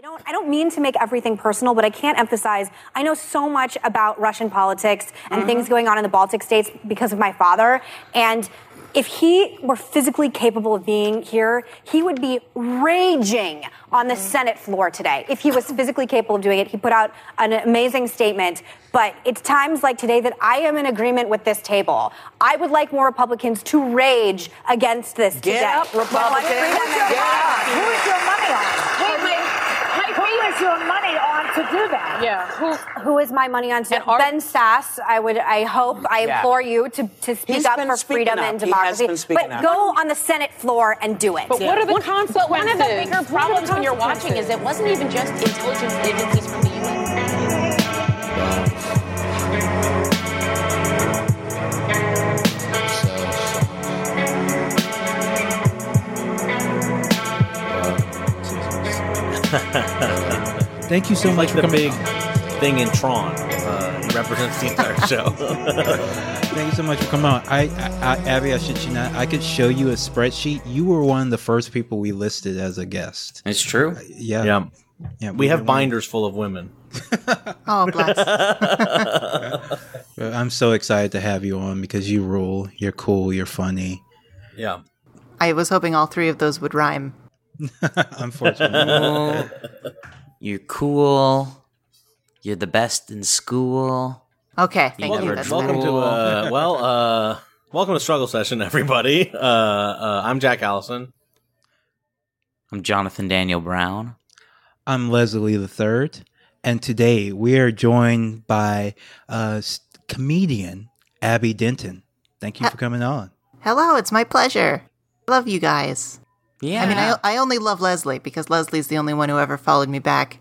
I don't I don't mean to make everything personal, but I can't emphasize I know so much about Russian politics and mm-hmm. things going on in the Baltic states because of my father and if he were physically capable of being here, he would be raging on the mm-hmm. Senate floor today. If he was physically capable of doing it, he put out an amazing statement. But it's times like today that I am in agreement with this table. I would like more Republicans to rage against this today. up, Republicans. Get up. Who is your money on? Wait, wait. Who is your money on to do that? Yeah. Who? Who is my money on? And are- ben Sasse. I would. I hope. I Yeah. implore you to, to speak He's up for freedom up. and He has democracy. been but up. go on the Senate floor and do it. But what are the One- consequences? But one of the bigger problems when you're watching is it wasn't even just intelligence agencies from the UN. Thank you so He's much like for the coming. big thing in Tron. Uh, he represents the entire show. Thank you so much for coming on. I, I, I Abby, I should you not. I could show you a spreadsheet. You were one of the first people we listed as a guest. It's true. Yeah, yeah. yeah. We were have one- binders full of women. Oh, bless. I'm so excited to have you on because you rule. You're cool. You're funny. Yeah. I was hoping all three of those would rhyme. Unfortunately, Cool. You're cool. You're the best in school. Okay, thank Welcome- you. That's welcome to uh, well, uh, welcome to Struggle Session, everybody. Uh, uh, I'm Jack Allison. I'm Jonathan Daniel Brown. I'm Leslie the Third, and today we are joined by uh, comedian Abby Denton. Thank you for coming on. Hello, it's my pleasure. Love you guys. Yeah. I mean, I, I only love Leslie because Leslie's the only one who ever followed me back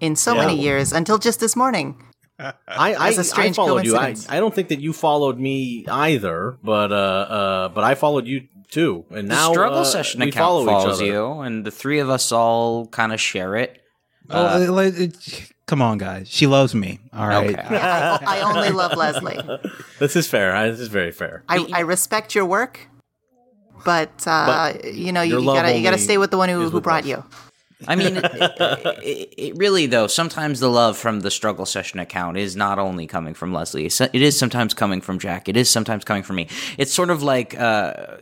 in so Yeah. many years until just this morning. I, I, As a I strange followed you. I. I don't think that you followed me either, but uh, uh, but I followed you too. And the now struggle uh, session we account follow each follows other. you, and the three of us all kind of share it. Oh, Uh, uh, let- it- come on, guys. She loves me. All right. Okay. Yeah, I, I only love Leslie. This is fair. This is very fair. I, I respect your work, but, uh, you know, you, you gotta you gotta stay with the one who, is who brought us. you. I mean, it, it, it really though. Sometimes the love from the struggle session account is not only coming from Leslie. It's- sometimes coming from Jack. It is sometimes coming from me. It's sort of like, uh,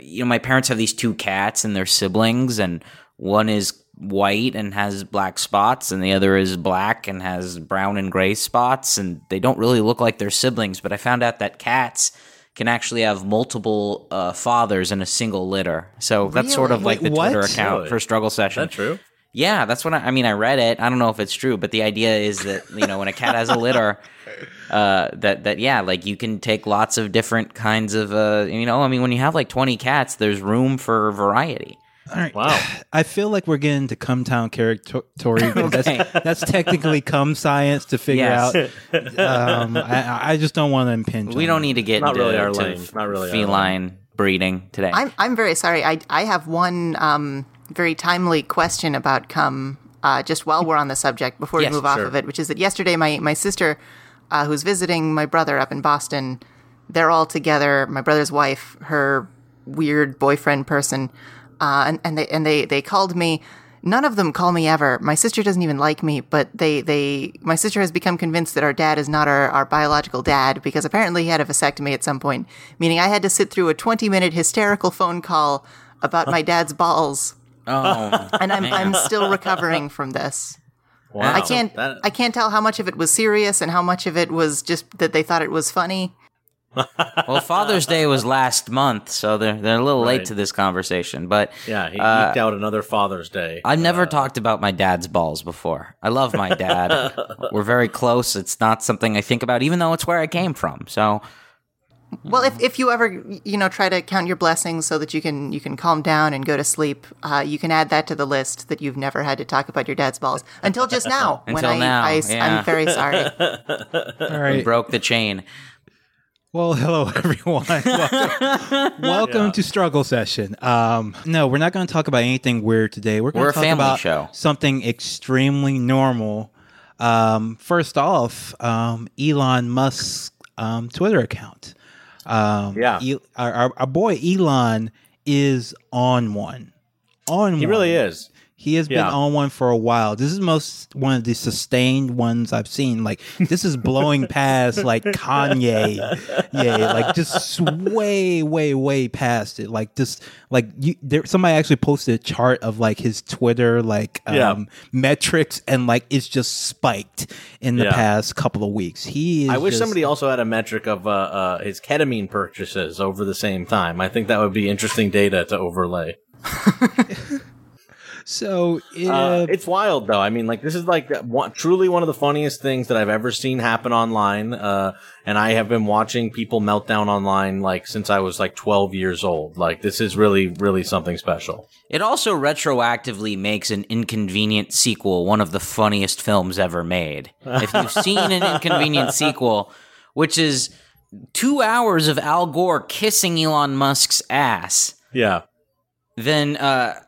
you know, my parents have these two cats and they're siblings, and one is white and has black spots, and the other is black and has brown and gray spots, and they don't really look like they're siblings. But I found out that cats can actually have multiple uh, fathers in a single litter. So that's sort of Really? like the Wait, Twitter what? account Really? for struggle Is session. that true? Yeah, that's what I, I mean. I read it. I don't know if it's true, but the idea is that you know when a cat has a litter, uh, that that yeah, like you can take lots of different kinds of uh, you know. I mean, when you have like twenty cats, there's room for variety. All right. Wow. I feel like we're getting to Cum Town territory. Okay. that's, that's technically come science to figure Yes. out. Um, I, I just don't want to impinge. We on don't it. need to get Not into really our to lane. Not really our feline breeding today. I'm I'm very sorry. I I have one um, very timely question about cum. Uh, just while we're on the subject, before Yes, we move off of it, which is that yesterday my my sister, uh, who's visiting my brother up in Boston, they're all together. My brother's wife, her weird boyfriend person, uh, and and they and they they called me. None of them call me ever. My sister doesn't even like me, but they they my sister has become convinced that our dad is not our, our biological dad because apparently he had a vasectomy at some point, meaning I had to sit through a 20 minute hysterical phone call about my dad's balls, oh, and I'm man. I'm still recovering from this. Wow. I can't That- I can't tell how much of it was serious and how much of it was just that they thought it was funny. Well, Father's Day was last month, so they're they're a little Right. late to this conversation. But yeah, he uh, eked out another Father's Day. I've never talked about my dad's balls before. I love my dad. We're very close. It's not something I think about, even though it's where I came from. So Well, if, if you ever you know try to count your blessings so that you can you can calm down and go to sleep, uh, you can add that to the list that you've never had to talk about your dad's balls until just now. when Until I, now, I, yeah. am very sorry. All right. broke the chain. Well, hello everyone. Welcome, welcome to Struggle Session. Um, no, we're not going to talk about anything weird today. We're going to talk family about show. something extremely normal. Um, first off, um, Elon Musk's um, Twitter account. Um, Yeah. E- our, our, our boy Elon is on one. On he one. really is. He has been Yeah. on one for a while. This is most one of the sustained ones I've seen. Like this is blowing past like Kanye, yeah, like just way, way, way past it. Like just like you, there, somebody actually posted a chart of like his Twitter like um, Yeah. metrics, and like it's just spiked in the Yeah. past couple of weeks. He, is I wish just- somebody also had a metric of uh, uh, his ketamine purchases over the same time. I think that would be interesting data to overlay. So Uh, uh, it's wild though. I mean, like this is like one, truly one of the funniest things that I've ever seen happen online. Uh, and I have been watching people melt down online like since I was like 12 years old. Like this is really, really something special. It also retroactively makes an inconvenient sequel one of the funniest films ever made. If you've seen an inconvenient sequel, which is two hours of Al Gore kissing Elon Musk's ass, Yeah. then uh,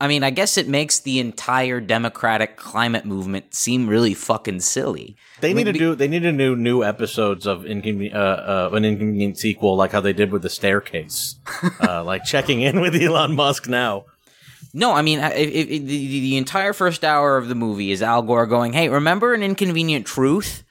I mean, I guess it makes the entire Democratic climate movement seem really fucking silly. They I need mean, to do. They need to do new episodes of inconven- uh, uh, an inconvenient sequel, like how they did with the staircase, uh, like checking in with Elon Musk now. No, I mean, if, if, if the, the entire first hour of the movie is Al Gore going, "Hey, remember an inconvenient truth?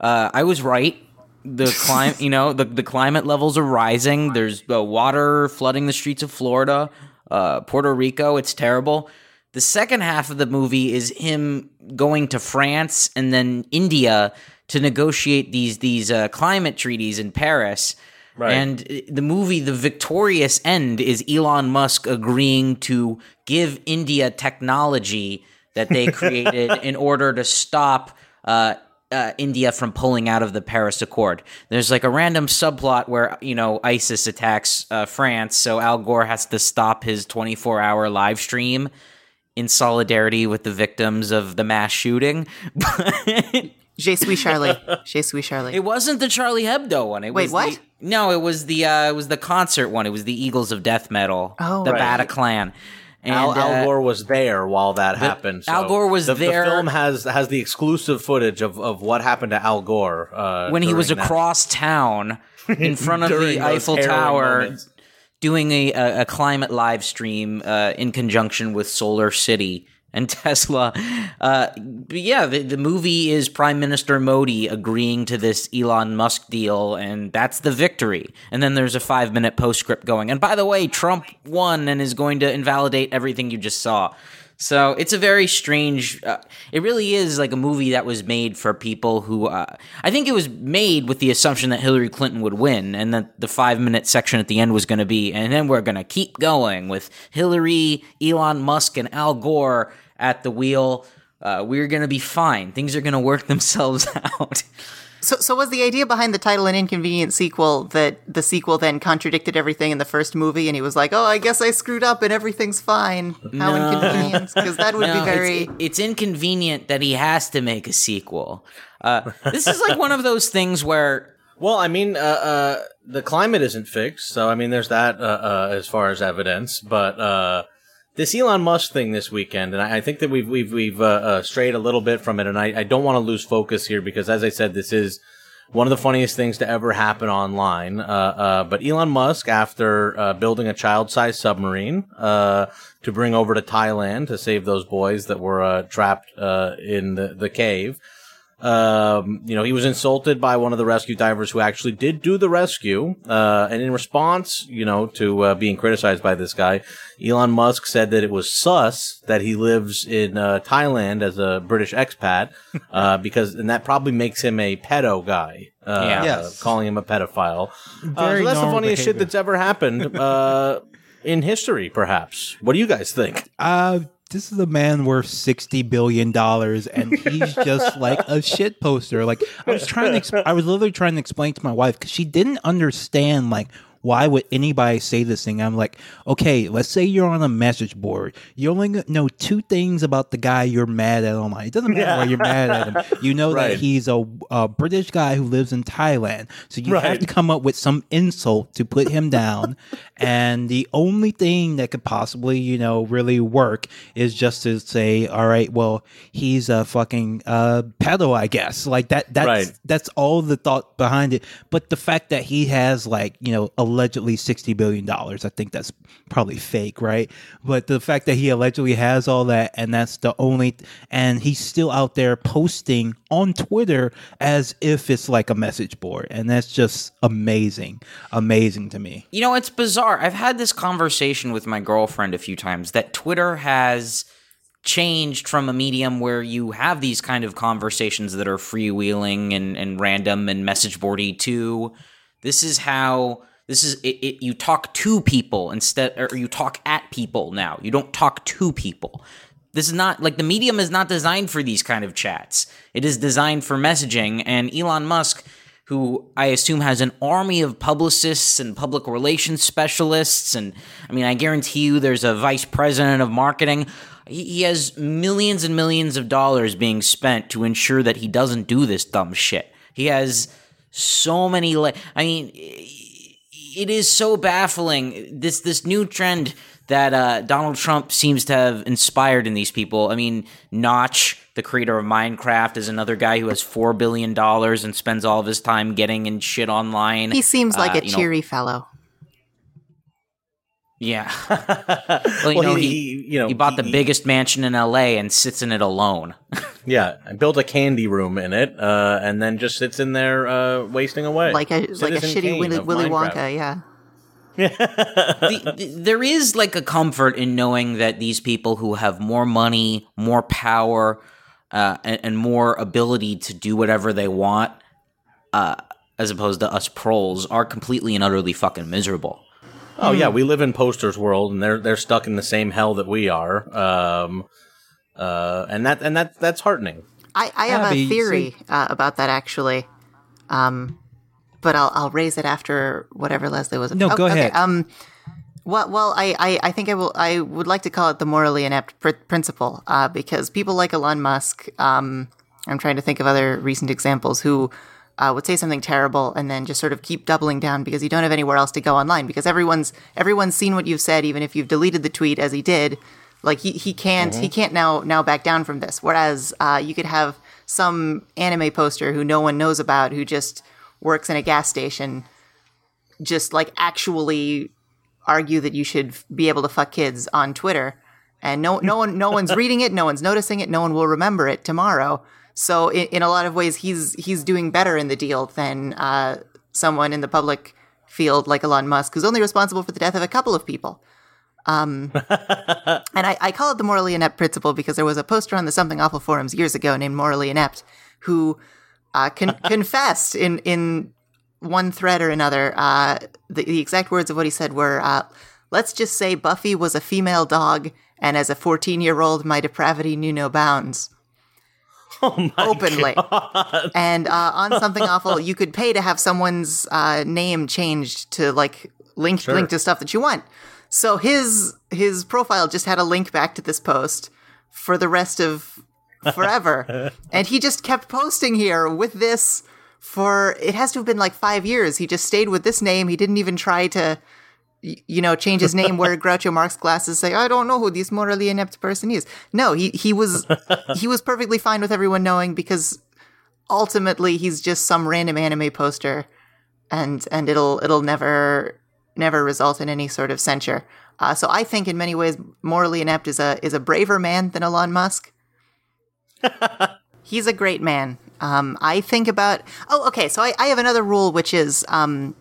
Uh, I was right. The climate, you know, the the climate levels are rising. There's uh, water flooding the streets of Florida, uh, Puerto Rico. It's terrible." The second half of the movie is him going to France and then India to negotiate these these uh, climate treaties in Paris. Right. And the movie, the victorious end, is Elon Musk agreeing to give India technology that they created in order to stop uh, uh, India from pulling out of the Paris Accord. There's like a random subplot where you know ISIS attacks uh, France, so Al Gore has to stop his 24 hour live stream in solidarity with the victims of the mass shooting. Je suis Charlie. Je suis Charlie. It wasn't the Charlie Hebdo one. It Wait, was what? The, no, it was the uh, it was the concert one. It was the Eagles of Death Metal. Oh, the right. Bataclan. And, Al, uh, Al Gore was there while that happened. so Al Gore was the, there- The film has has the exclusive footage of, of what happened to Al Gore uh, when he was that- across town in front of the Eiffel Tower moments. doing a, a, a climate live stream uh, in conjunction with SolarCity and Tesla. Uh, yeah, the, the movie is Prime Minister Modi agreeing to this Elon Musk deal, and that's the victory. And then there's a five minute postscript going. And by the way, Trump won and is going to invalidate everything you just saw. So it's a very strange. Uh, it really is like a movie that was made for people who. Uh, I think it was made with the assumption that Hillary Clinton would win, and that the five minute section at the end was going to be, and then we're going to keep going with Hillary, Elon Musk, and Al Gore at the wheel. Uh, we're going to be fine. Things are going to work themselves out. So, so was the idea behind the title an inconvenient sequel that the sequel then contradicted everything in the first movie, and he was like, "Oh, I guess I screwed up, and everything's fine." How inconvenient? Because that would No, be it's- very. it- It's, inconvenient that he has to make a sequel. Uh, this is like one of those things where Well, I mean, uh, uh, the climate isn't fixed, so I mean, there's that uh, uh, as far as evidence. But uh, this Elon Musk thing this weekend, and I, I think that we've we've we've uh, uh, strayed a little bit from it, and I, I don't want to lose focus here because, as I said, this is one of the funniest things to ever happen online. Uh, uh, but Elon Musk, after uh, building a child-sized submarine uh, to bring over to Thailand to save those boys that were trapped in the, the cave um, you know, he was insulted by one of the rescue divers who actually did do the rescue. Uh, and in response, you know, to uh, being criticized by this guy, Elon Musk said that it was sus that he lives in uh, Thailand as a British expat, uh, because and that probably makes him a pedo guy. Uh, Yeah. Yes. calling him a pedophile. Uh, so that's the normal funniest shit that's ever happened uh, in history, perhaps. What do you guys think? This is a man worth sixty billion dollars, and he's just like a shit poster. Like I was trying to, exp- I was literally trying to explain to my wife because she didn't understand like why would anybody say this thing? I'm like, okay, let's say you're on a message board. You only know two things about the guy you're mad at online. It doesn't matter why you're mad at him. You know Right. that he's a, a British guy who lives in Thailand. So you have to come up with some insult to put him down. and the only thing that could possibly, you know, really work is just to say, all right, well, he's a fucking uh, pedo, I guess. Like that. That's Right. that's all the thought behind it. But the fact that he has like you know allegedly sixty billion dollars. I think that's probably fake, right? But the fact that he allegedly has all that, and that's the only, and he's still out there posting on Twitter as if it's like a message board, and that's just amazing, amazing to me. You know, it's bizarre. I've had this conversation with my girlfriend a few times that Twitter has changed from a medium where you have these kind of conversations that are freewheeling and, and random and message boardy to this is how this is it, it, you talk to people instead or you talk at people now you don't talk to people this is not like the medium is not designed for these kind of chats it is designed for messaging and elon musk who I assume has an army of publicists and public relations specialists. And I mean, I guarantee you there's a vice president of marketing. He, has millions and millions of dollars being spent to ensure that he doesn't do this dumb shit. He has so many, le- I mean, it is so baffling. This, this new trend that uh, Donald Trump seems to have inspired in these people. I mean, Notch, the creator of Minecraft, is another guy who has four billion dollars and spends all of his time getting in shit online. He seems like Uh, a you know, cheery fellow. Yeah. well, you Well, know, he- he, he- you know, he bought the he- biggest mansion in L.A. and sits in it alone. Yeah, I built a candy room in it, uh, and then just sits in there uh, wasting away, Like a like a shitty Willy, Willy Wonka, yeah. the, the- there is like a comfort in knowing that these people who have more money, more power, uh, and, and more ability to do whatever they want, uh, as opposed to us proles, are completely and utterly fucking miserable. Oh Hmm. yeah, we live in posters world, and they're they're stuck in the same hell that we are. Um, uh, and that and that that's heartening. I, I have Abby, a theory uh, about that actually, um, but I'll I'll raise it after whatever Leslie was. No, Oh, go okay, ahead. Um, well, well, I, I, I think I will. I would like to call it the morally inept pr- principle, uh, because people like Elon Musk. Um, I'm trying to think of other recent examples who uh, would say something terrible and then just sort of keep doubling down because you don't have anywhere else to go online because everyone's everyone's seen what you've said, even if you've deleted the tweet as he did. Like he, he can't he can't now now back down from this. Whereas uh, you could have some anime poster who no one knows about who just works in a gas station, just like actually argue that you should be able to fuck kids on Twitter, and no no one no one's reading it, no one's noticing it, no one will remember it tomorrow. So in, in a lot of ways, he's he's doing better in the deal than uh, someone in the public field like Elon Musk, who's only responsible for the death of a couple of people. Um, and I, I call it the morally inept principle because there was a poster on the Something Awful forums years ago named Morally Inept who uh, con- confessed in in one thread or another. Uh, the, the exact words of what he said were, uh, "Let's just say Buffy was a female dog, and as a 14 year old, my depravity knew no bounds." openly. And uh, on something awful, you could pay to have someone's uh, name changed to like link link to stuff that you want. So his his profile just had a link back to this post for the rest of forever, and he just kept posting here with this for it has to have been like five years. He just stayed with this name. He didn't even try to you know, change his name, wear Groucho Marx glasses, say, I don't know who this morally inept person is. No, he, he was he was perfectly fine with everyone knowing because ultimately he's just some random anime poster and and it'll it'll never never result in any sort of censure. Uh, so I think in many ways morally inept is a is a braver man than Elon Musk. He's a great man. Um, I think about oh okay, so I, I have another rule which is um,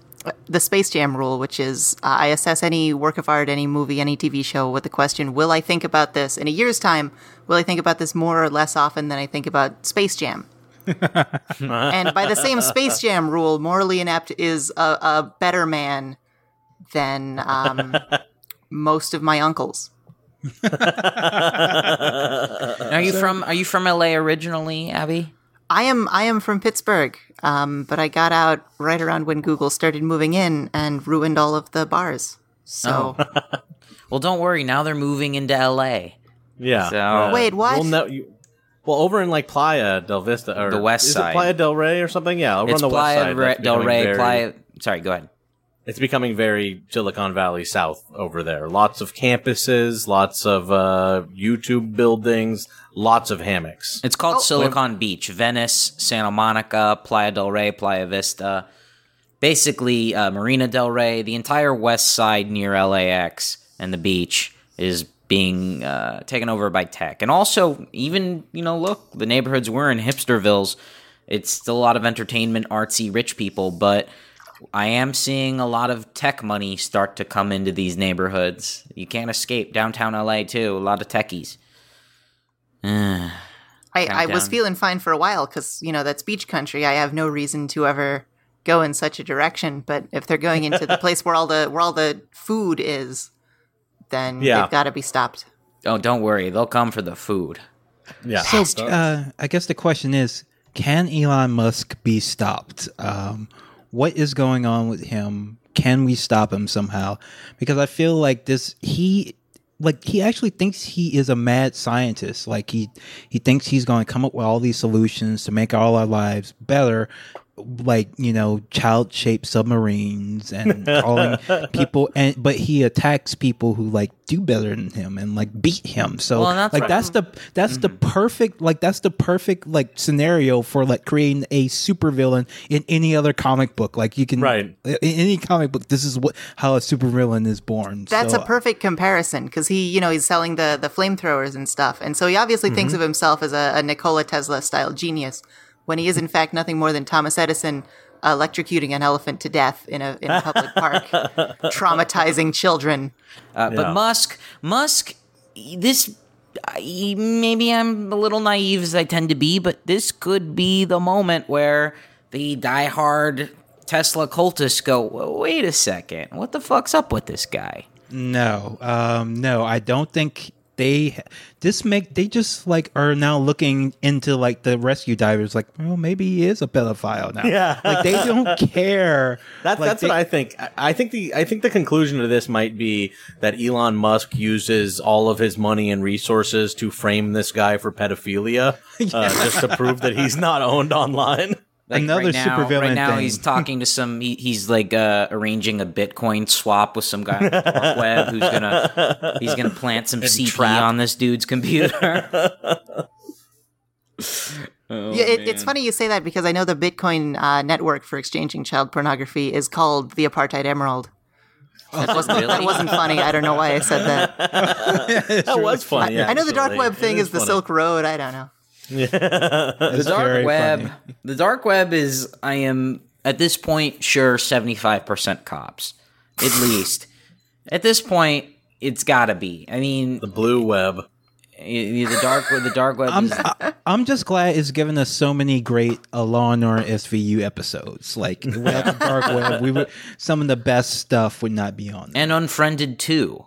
the Space Jam rule, which is uh, I assess any work of art, any movie, any TV show with the question: Will I think about this in a year's time? Will I think about this more or less often than I think about Space Jam? and by the same Space Jam rule, morally inept is a, a better man than um, most of my uncles. Are you from Are you from LA originally, Abby? I am I am from Pittsburgh, um, but I got out right around when Google started moving in and ruined all of the bars. So Well, don't worry. Now they're moving into LA. Yeah. So- uh, Wait, what? We'll, know, you, well, over in like Playa del Vista or The west is side. It Playa del Rey or something? Yeah, over It's on the Playa west side. Re- del Rey. very- Playa. Sorry, go ahead. It's becoming very Silicon Valley South over there. Lots of campuses, lots of uh, YouTube buildings, lots of hammocks. It's called Silicon Beach, Venice, Santa Monica, Playa del Rey, Playa Vista. basically uh, Marina Del Rey, the entire west side near LAX and the beach is being uh, taken over by tech. And also, even, you know, look, the neighborhoods we're in, Hipstervilles, it's still a lot of entertainment, artsy, rich people, but I am seeing a lot of tech money start to come into these neighborhoods. You can't escape downtown LA, too. A lot of techies. I, I was feeling fine for a while because you know that's beach country. I have no reason to ever go in such a direction. But if they're going into the place where all the where all the food is, then Yeah. they've got to be stopped. Oh, don't worry. They'll come for the food. Yeah. So, uh, I guess the question is, can Elon Musk be stopped? Um, what is going on with him? Can we stop him somehow? Because I feel like this, he, like he actually thinks he is a mad scientist. Like he, he thinks he's going to come up with all these solutions to make all our lives better. Like you know, child-shaped submarines and calling people, and but he attacks people who like do better than him and like beat him. So Well, that's like right. that's the that's the perfect like that's the perfect like scenario for like creating a supervillain in any other comic book. Like you can Right. in any comic book. This is what how a supervillain is born. That's So, a perfect comparison because he, you know, he's selling the the flamethrowers and stuff, and so he obviously thinks Mm-hmm. of himself as a, a Nikola Tesla style genius, when he is in fact nothing more than Thomas Edison electrocuting an elephant to death in a in a public park, traumatizing children. Uh, Yeah. But Musk, Musk, this I- maybe I'm a little naive as I tend to be, but this could be the moment where the diehard Tesla cultists go, "Well, "Wait a second, what the fuck's up with this guy?" no, um, no. I don't think they this make they just like are now looking into like the rescue divers. Like, well, maybe he is a pedophile now. Yeah. like they don't care. That's Like, that's they- what I think. I- think the I think the conclusion to this might be that Elon Musk uses all of his money and resources to frame this guy for pedophilia, uh, just to prove that he's not owned online. Like Another right now, supervillain Right now, thing. he's talking to some. He, he's like uh, arranging a Bitcoin swap with some guy on the dark web who's gonna he's gonna plant some CP trap. on this dude's computer. Oh, yeah, it, it's funny you say that because I know the Bitcoin uh, network for exchanging child pornography is called the Apartheid Emerald. That wasn't, that wasn't funny. I don't know why I said that. That was funny. I know the dark web It thing is, the funny. Silk Road. I don't know. the dark web funny. the dark web is i am at this point sure 75% cops at least at this point it's gotta be i mean The blue web. y- y- the dark web the dark web I'm is, I, I'm just glad it's given us so many great uh, Law and Order SVU episodes. Like without the dark web, we would some of the best stuff would not be on. There. and unfriended too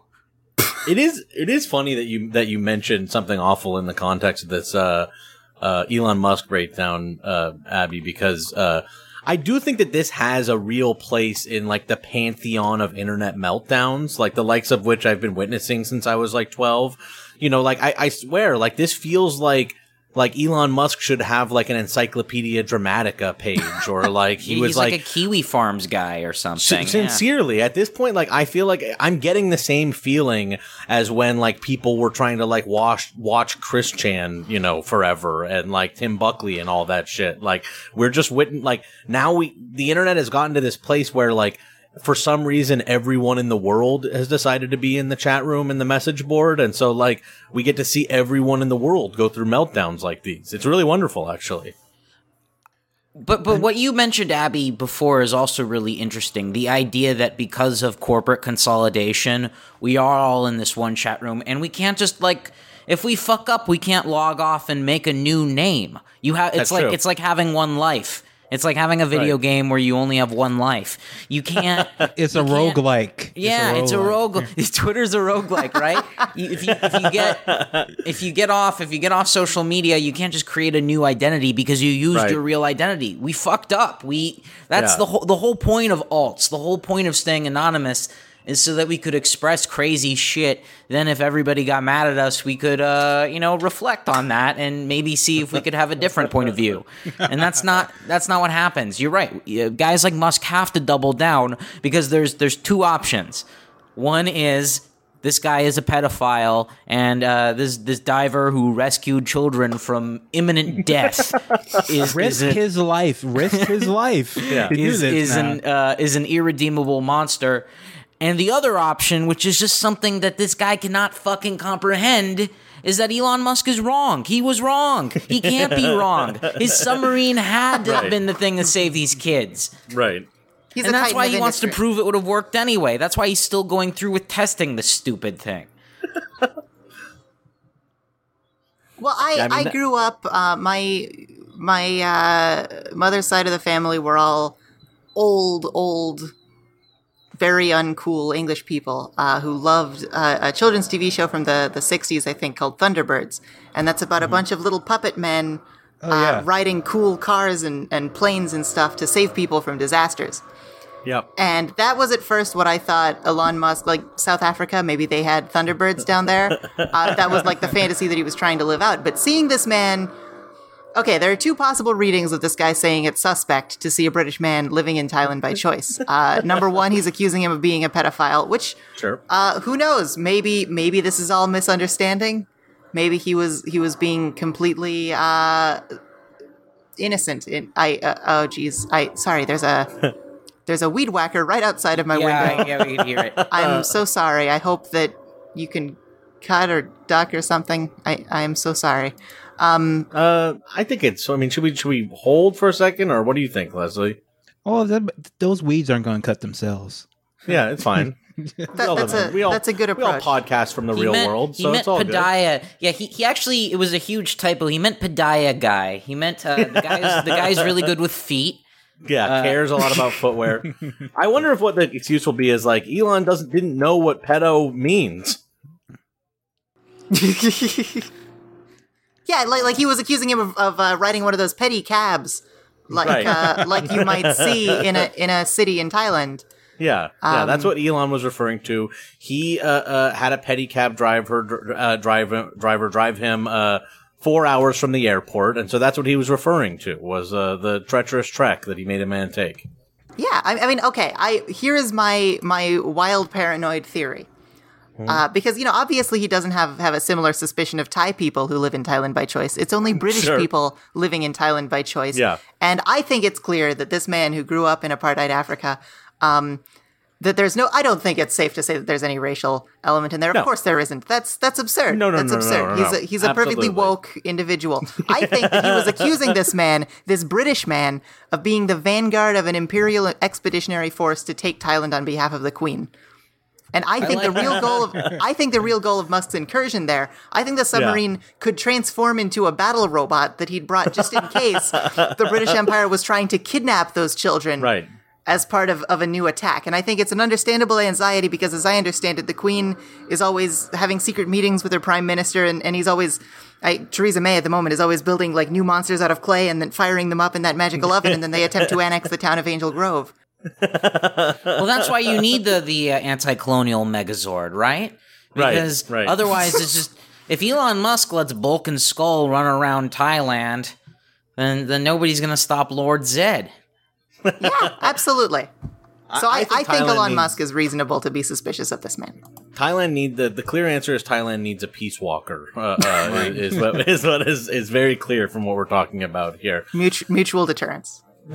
It is it is funny that you that you mentioned something awful in the context of this uh, uh, Elon Musk breakdown, uh, Abby, because uh, I do think that this has a real place in like the pantheon of internet meltdowns, like the likes of which I've been witnessing since I was like twelve. You know, like I, I swear, like this feels like like Elon Musk should have like an Encyclopedia Dramatica page, or like he was like, like a kiwi farms guy or something yeah. sincerely at this point like i feel like i'm getting the same feeling as when like people were trying to like watch watch chris chan you know forever and like tim buckley and all that shit like we're just wit- like now we the internet has gotten to this place where like for some reason everyone in the world has decided to be in the chat room and the message board and so like we get to see everyone in the world go through meltdowns like these it's really wonderful actually But but what you mentioned, Abby, before is also really interesting. The idea that because of corporate consolidation, we are all in this one chat room, and we can't just like if we fuck up, we can't log off and make a new name. You have it's That's like true. it's like having one life. It's like having a video Right. game where you only have one life. You can't. It's a you can't- roguelike. Yeah, it's a rogue. Twitter's a roguelike, right? You, if you if you get if you get off if you get off social media, you can't just create a new identity because you used Right. your real identity. We fucked up. We that's Yeah. the whole the whole point of alts. The whole point of staying anonymous is so that we could express crazy shit. Then if everybody got mad at us, we could uh, you know, reflect on that and maybe see if we could have a different point of view. And that's not that's not what happens. You're right. Uh, Guys like Musk have to double down because there's there's two options. One is this guy is a pedophile, and uh, this this diver who rescued children from imminent death is Risk is, a- his life. Risk his life. Yeah. is, is an uh, is an irredeemable monster. And the other option, which is just something that this guy cannot fucking comprehend, is that Elon Musk is wrong. He was wrong. He can't be wrong. His submarine had to have been the thing to save these kids. Right. He's and that's why of he wants to prove it would have worked anyway. That's why he's still going through with testing the stupid thing. Well, I, Yeah, I I, mean, that- grew up. Uh, my my uh, mother's side of the family were all old, old, very uncool English people uh, who loved uh, a children's TV show from the the '60s, I think, called Thunderbirds, and that's about a bunch of little puppet men uh, yeah. riding cool cars and, and planes and stuff to save people from disasters. Yep. And that was at first what I thought Elon Musk, like South Africa, maybe they had Thunderbirds down there. Uh, that was like the fantasy that he was trying to live out. But seeing this man, okay, there are two possible readings of this guy saying it's suspect to see a British man living in Thailand by choice. Uh, number one, he's accusing him of being a pedophile, which Sure. uh, who knows? Maybe maybe this is all misunderstanding. Maybe he was he was being completely uh, innocent. In, I uh, oh geez, I sorry. There's a there's a weed whacker right outside of my window. Yeah, yeah, we can hear it. I'm so sorry. I hope that you can cut or duck or something. I I am so sorry. Uh, I think it's. I mean, should we should we hold for a second, or what do you think, Leslie? Oh, that, those weeds aren't going to cut themselves. Yeah, it's fine. That, We all that's a we all- that's a good approach. We all podcast from the He real meant- world, he so meant it's all good. Padaya. Yeah, he, he actually it was a huge typo. He meant Padaya guy. He meant uh, the guy's the guy's really good with feet. Yeah, Uh, cares a lot about footwear. I wonder if what the excuse will be is like Elon doesn't didn't know what pedo means. yeah, like like he was accusing him of, of uh, riding one of those petty cabs, like Right. uh, like you might see in a in a city in Thailand. Yeah, yeah, that's Um, what Elon was referring to. He uh, uh, had a pedicab driver uh, drive driver drive him uh, four hours from the airport, and so that's what he was referring to was uh, the treacherous trek that he made a man take. Yeah, I, I mean, okay. I here is my my wild paranoid theory. Uh, because you know, obviously, he doesn't have have a similar suspicion of Thai people who live in Thailand by choice. It's only British Sure. people living in Thailand by choice. Yeah. and I think it's clear that this man who grew up in apartheid Africa, um, that there's no. I don't think it's safe to say that there's any racial element in there. No. Of course, there isn't. That's that's absurd. No, no, that's no, no, absurd. no, no, he's a he's a perfectly woke individual. I think that he was accusing this man, this British man, of being the vanguard of an imperial expeditionary force to take Thailand on behalf of the Queen. And I think the real goal of I think the real goal of Musk's incursion there, I think the submarine could transform into a battle robot that he'd brought just in case the British Empire was trying to kidnap those children Right. as part of, of a new attack. And I think it's an understandable anxiety because, as I understand it, the Queen is always having secret meetings with her Prime Minister, and, and he's always. I, Theresa May at the moment is always building like new monsters out of clay and then firing them up in that magical oven, and then they attempt to annex the town of Angel Grove. Well, that's why you need the the uh, anti-colonial Megazord, right? Right, Because right. otherwise, it's just if Elon Musk lets Bulk and Skull run around Thailand, then then nobody's gonna stop Lord Zed. Yeah, absolutely. So I, I, think, Thailand Elon needs- Musk is reasonable to be suspicious of this man. Thailand need the the clear answer is Thailand needs a peace walker. Uh, uh, is what is what is is very clear from what we're talking about here. Mutual, mutual deterrence.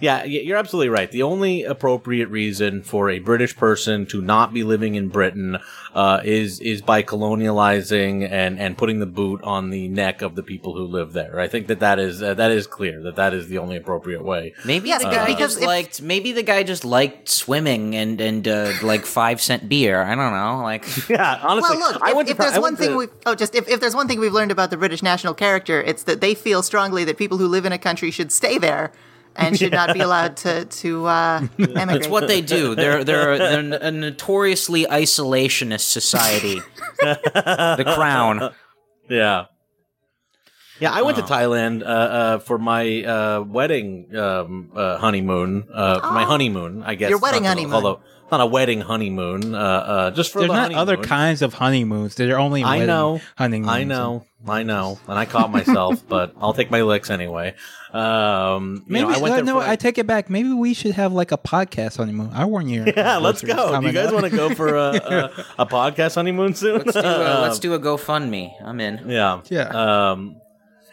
yeah, you're absolutely right. The only appropriate reason for a British person to not be living in Britain uh, is is by colonializing and and putting the boot on the neck of the people who live there. I think that that is uh, that is clear that that is the only appropriate way. Maybe Yes, the uh, guy because just if- liked maybe the guy just liked swimming and and uh, like five cent beer. I don't know, like. Yeah, honestly, Well, look, I if, went if Pra- there's I one went thing to- we've oh, just if, if there's one thing we've learned about the British national character, it's that they feel strongly that people who live in a country should stay there and should not be allowed to to uh, emigrate. It's what they do. They're they're, they're a notoriously isolationist society. the Crown. yeah. Yeah, I Oh. went to Thailand uh, uh, for my uh, wedding um, uh, honeymoon. Uh, for my honeymoon, I guess. Your wedding honeymoon. Although not a wedding honeymoon, uh, uh, just for There's the not honeymoon. other kinds of honeymoons. There are only I wedding know, honeymoons. I know, I know, and I caught myself, but I'll take my licks anyway. Um, you Maybe know, I went uh, no, for, I take it back. Maybe we should have like a podcast honeymoon. I warn you. yeah, let's go. Do you guys want to go for a, a, a podcast honeymoon soon? Let's do, a, let's do a GoFundMe. I'm in. Yeah. Yeah. Um,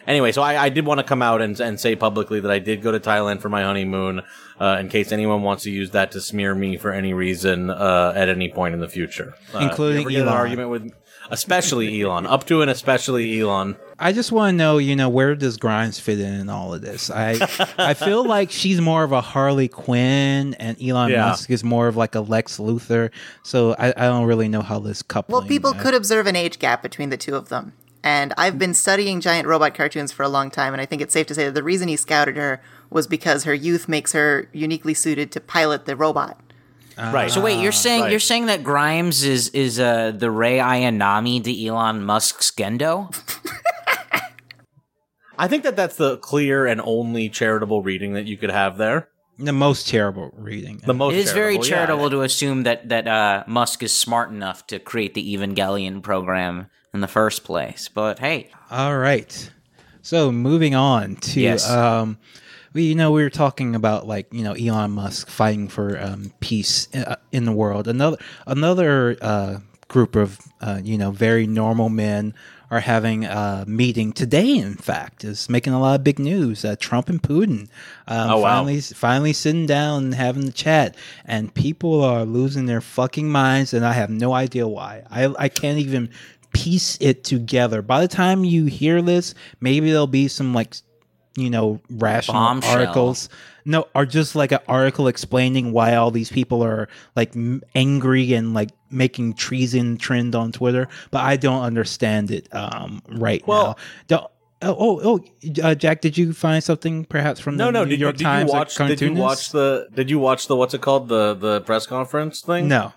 anyway, so I, I did want to come out and, and say publicly that I did go to Thailand for my honeymoon, uh, in case anyone wants to use that to smear me for any reason uh, at any point in the future, uh, Including if you ever get an Elon. argument with, especially Elon, up to and especially Elon. I just want to know, you know, where does Grimes fit in in all of this? I I feel like she's more of a Harley Quinn, and Elon Yeah. Musk is more of like a Lex Luthor. So I, I don't really know how this couple. Well, people uh, could observe an age gap between the two of them. And I've been studying giant robot cartoons for a long time, and I think it's safe to say that the reason he scouted her was because her youth makes her uniquely suited to pilot the robot. right. So wait, you're saying right. you're saying that Grimes is is uh, the Rei Ayanami to Elon Musk's Gendo? I think that that's the clear and only charitable reading that you could have there. the most terrible reading. The most It is very yeah. charitable to assume that that uh, Musk is smart enough to create the Evangelion program in the first place. But hey, All right. So moving on to Yes. um we you know we were talking about like you know Elon Musk fighting for um, peace uh, in the world. Another another uh, group of uh, you know very normal men are having a meeting today. In fact, is making a lot of big news. Uh, Trump and Putin um, Oh, wow. finally finally sitting down and having the chat, and people are losing their fucking minds, and I have no idea why. I I can't even piece it together. By the time you hear this, maybe there'll be some like you know rational Bombshell. articles. No, or just like an article explaining why all these people are like m- angry and like making treason trend on Twitter. But I don't understand it um, right Well- now. Don't- Oh, oh, oh uh, Jack! Did you find something perhaps from the No, no. New Did, York did you Times? or watch? Did you watch the? Did you watch the? What's it called? The the press conference thing? No.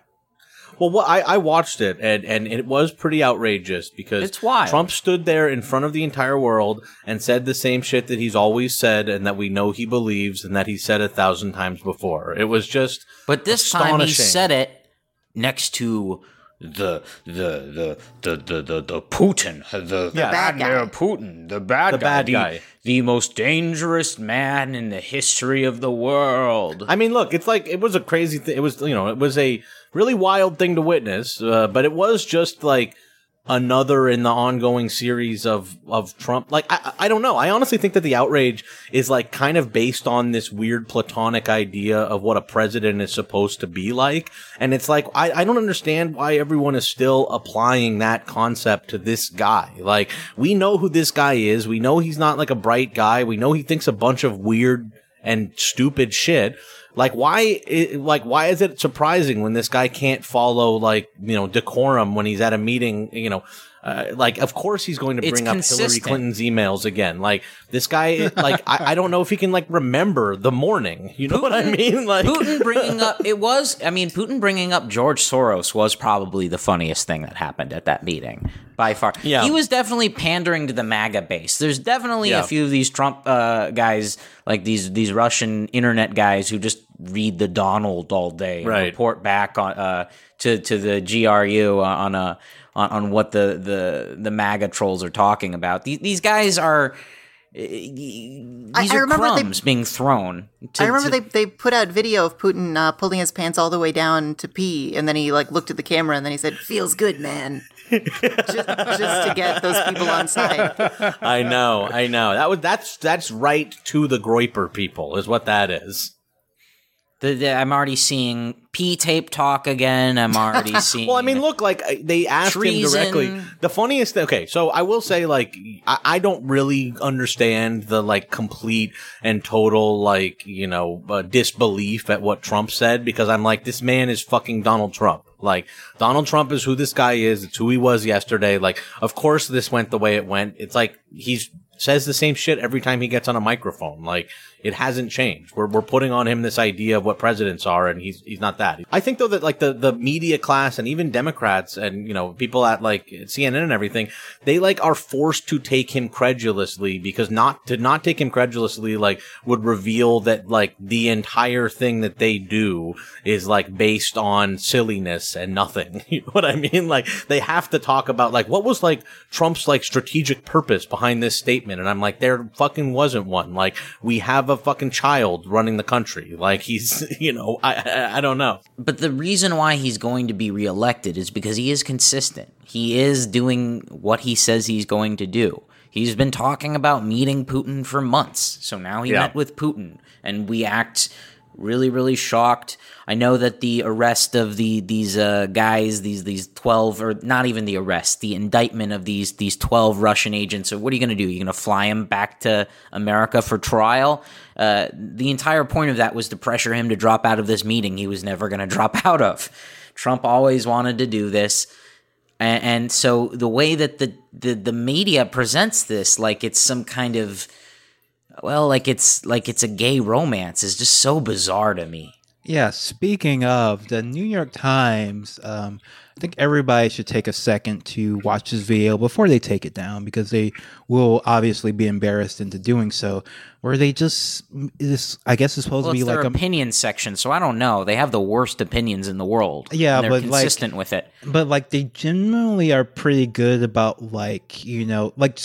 Well, what, I, I watched it and, and it was pretty outrageous because It's wild. Trump stood there in front of the entire world and said the same shit that he's always said and that we know he believes and that he said a thousand times before. It was just but this time he said it next to the the the the the the, the Putin, the, Yeah. bad guy. Vladimir Putin, the bad The guy, bad the, guy. the most dangerous man in the history of the world. I mean, look, it's like it was a crazy thing. It was, you know, it was a really wild thing to witness, uh, but it was just like another in the ongoing series of of Trump. Like, I, I don't know. I honestly think that the outrage is like kind of based on this weird platonic idea of what a president is supposed to be like, and it's like I, I don't understand why everyone is still applying that concept to this guy. Like, we know who this guy is. We know he's not like a bright guy. We know he thinks a bunch of weird and stupid shit. Like why? like why is it surprising when this guy can't follow like you know decorum when he's at a meeting? You know, uh, like of course he's going to It's bring up Hillary. Clinton's emails again. Like this guy, like I, I don't know if he can like remember the morning. You know what I mean? Like Putin bringing up it was I mean Putin bringing up George Soros was probably the funniest thing that happened at that meeting by far. Yeah. He was definitely pandering to the MAGA base. There's definitely Yeah. a few of these Trump uh, guys like these these Russian internet guys who just read the Donald all day and Right. report back on uh, to to the GRU on a on, on what the, the the MAGA trolls are talking about. These, these guys are these I are remember they- crumbs being thrown. to- I remember to- they, they put out video of Putin uh, pulling his pants all the way down to pee, and then he like looked at the camera and then he said, "Feels good, man." just, just to get those people on side. I know, I know. That was that's that's right to the Groyper people is what that is. The, the, I'm already seeing P tape talk again. I'm already seeing. Well, I mean, look, like they asked Treason. him directly. The funniest thing. Okay, so I will say, like, I, I don't really understand the like complete and total like you know uh, disbelief at what Trump said because I'm like, this man is fucking Donald Trump. Like Donald Trump is who this guy is. It's who he was yesterday. Like, of course, this went the way it went. It's like he's says the same shit every time he gets on a microphone. Like it hasn't changed. We're we're putting on him this idea of what presidents are, and he's he's not that. I think though that like the the media class and even Democrats and you know people at like CNN and everything, they like are forced to take him credulously because not to not take him credulously like would reveal that like the entire thing that they do is like based on silliness and nothing. You know what I mean? Like they have to talk about like what was like Trump's like strategic purpose behind this statement, and I'm like there fucking wasn't one. Like we have a fucking child running the country. Like he's you know I I, I don't know. But the reason why he's going to be reelected is because he is consistent. He is doing what he says he's going to do. He's been talking about meeting Putin for months. So now he Yeah. met with Putin and we act really really shocked. I know that the arrest of the these uh, guys, these these 12 or not even the arrest, the indictment of these these 12 Russian agents. So what are you going to do? You're going to fly him back to America for trial? Uh, the entire point of that was to pressure him to drop out of this meeting he was never going to drop out of. Trump always wanted to do this. And, and so the way that the, the the media presents this, like it's some kind of, well, like it's like it's a gay romance, is just so bizarre to me. Yeah, speaking of the New York Times, um, I think everybody should take a second to watch this video before they take it down because they will obviously be embarrassed into doing so. Where they just this, I guess, it's supposed Well, to be like a opinion section, so I don't know. They have the worst opinions in the world. Yeah, and they're but, like- consistent with it. but like they generally are pretty good about like you know like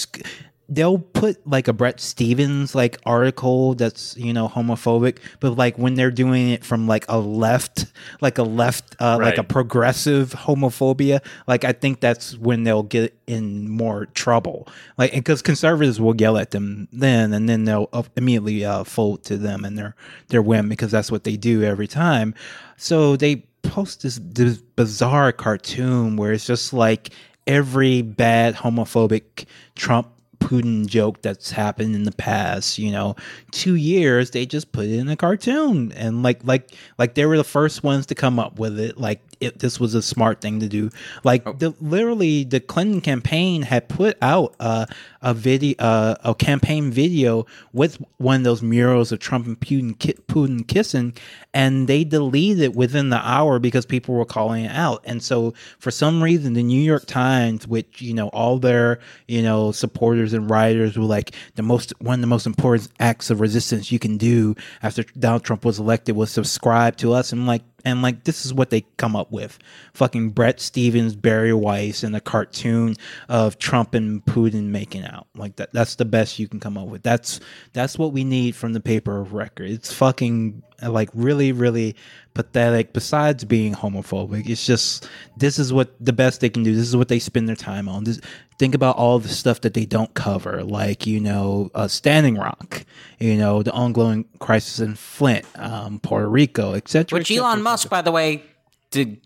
they'll put like a Bret Stephens like article that's you know homophobic, but like when they're doing it from like a left, like a left, uh, like a progressive homophobia, like I think that's when they'll get in more trouble. Like because conservatives will yell at them then, and then they'll immediately uh, fold to them and their their whim because that's what they do every time. So they post this, this bizarre cartoon where it's just like every bad homophobic Trump Putin joke that's happened in the past, you know, two years, they just put it in a cartoon. And like like like they were the first ones to come up with it. Like it, this was a smart thing to do. Like the literally the Clinton campaign had put out uh, a video uh, a campaign video with one of those murals of Trump and Putin ki- Putin kissing and they deleted it within the hour because people were calling it out. And so for some reason the New York Times, which, you know, all their, you know, supporters and writers were like the most one of the most important acts of resistance you can do after Donald Trump was elected was subscribe to us and like and like this is what they come up with. Fucking Bret Stephens, Bari Weiss, and a cartoon of Trump and Putin making out. Like that that's the best you can come up with. That's that's what we need from the paper of record. It's fucking like really, really pathetic, besides being homophobic. It's just this is what the best they can do. This is what they spend their time on. This, think about all the stuff that they don't cover, like, you know, uh, Standing Rock, you know, the ongoing crisis in Flint, um, Puerto Rico, etc. Which Elon Musk, by the way, did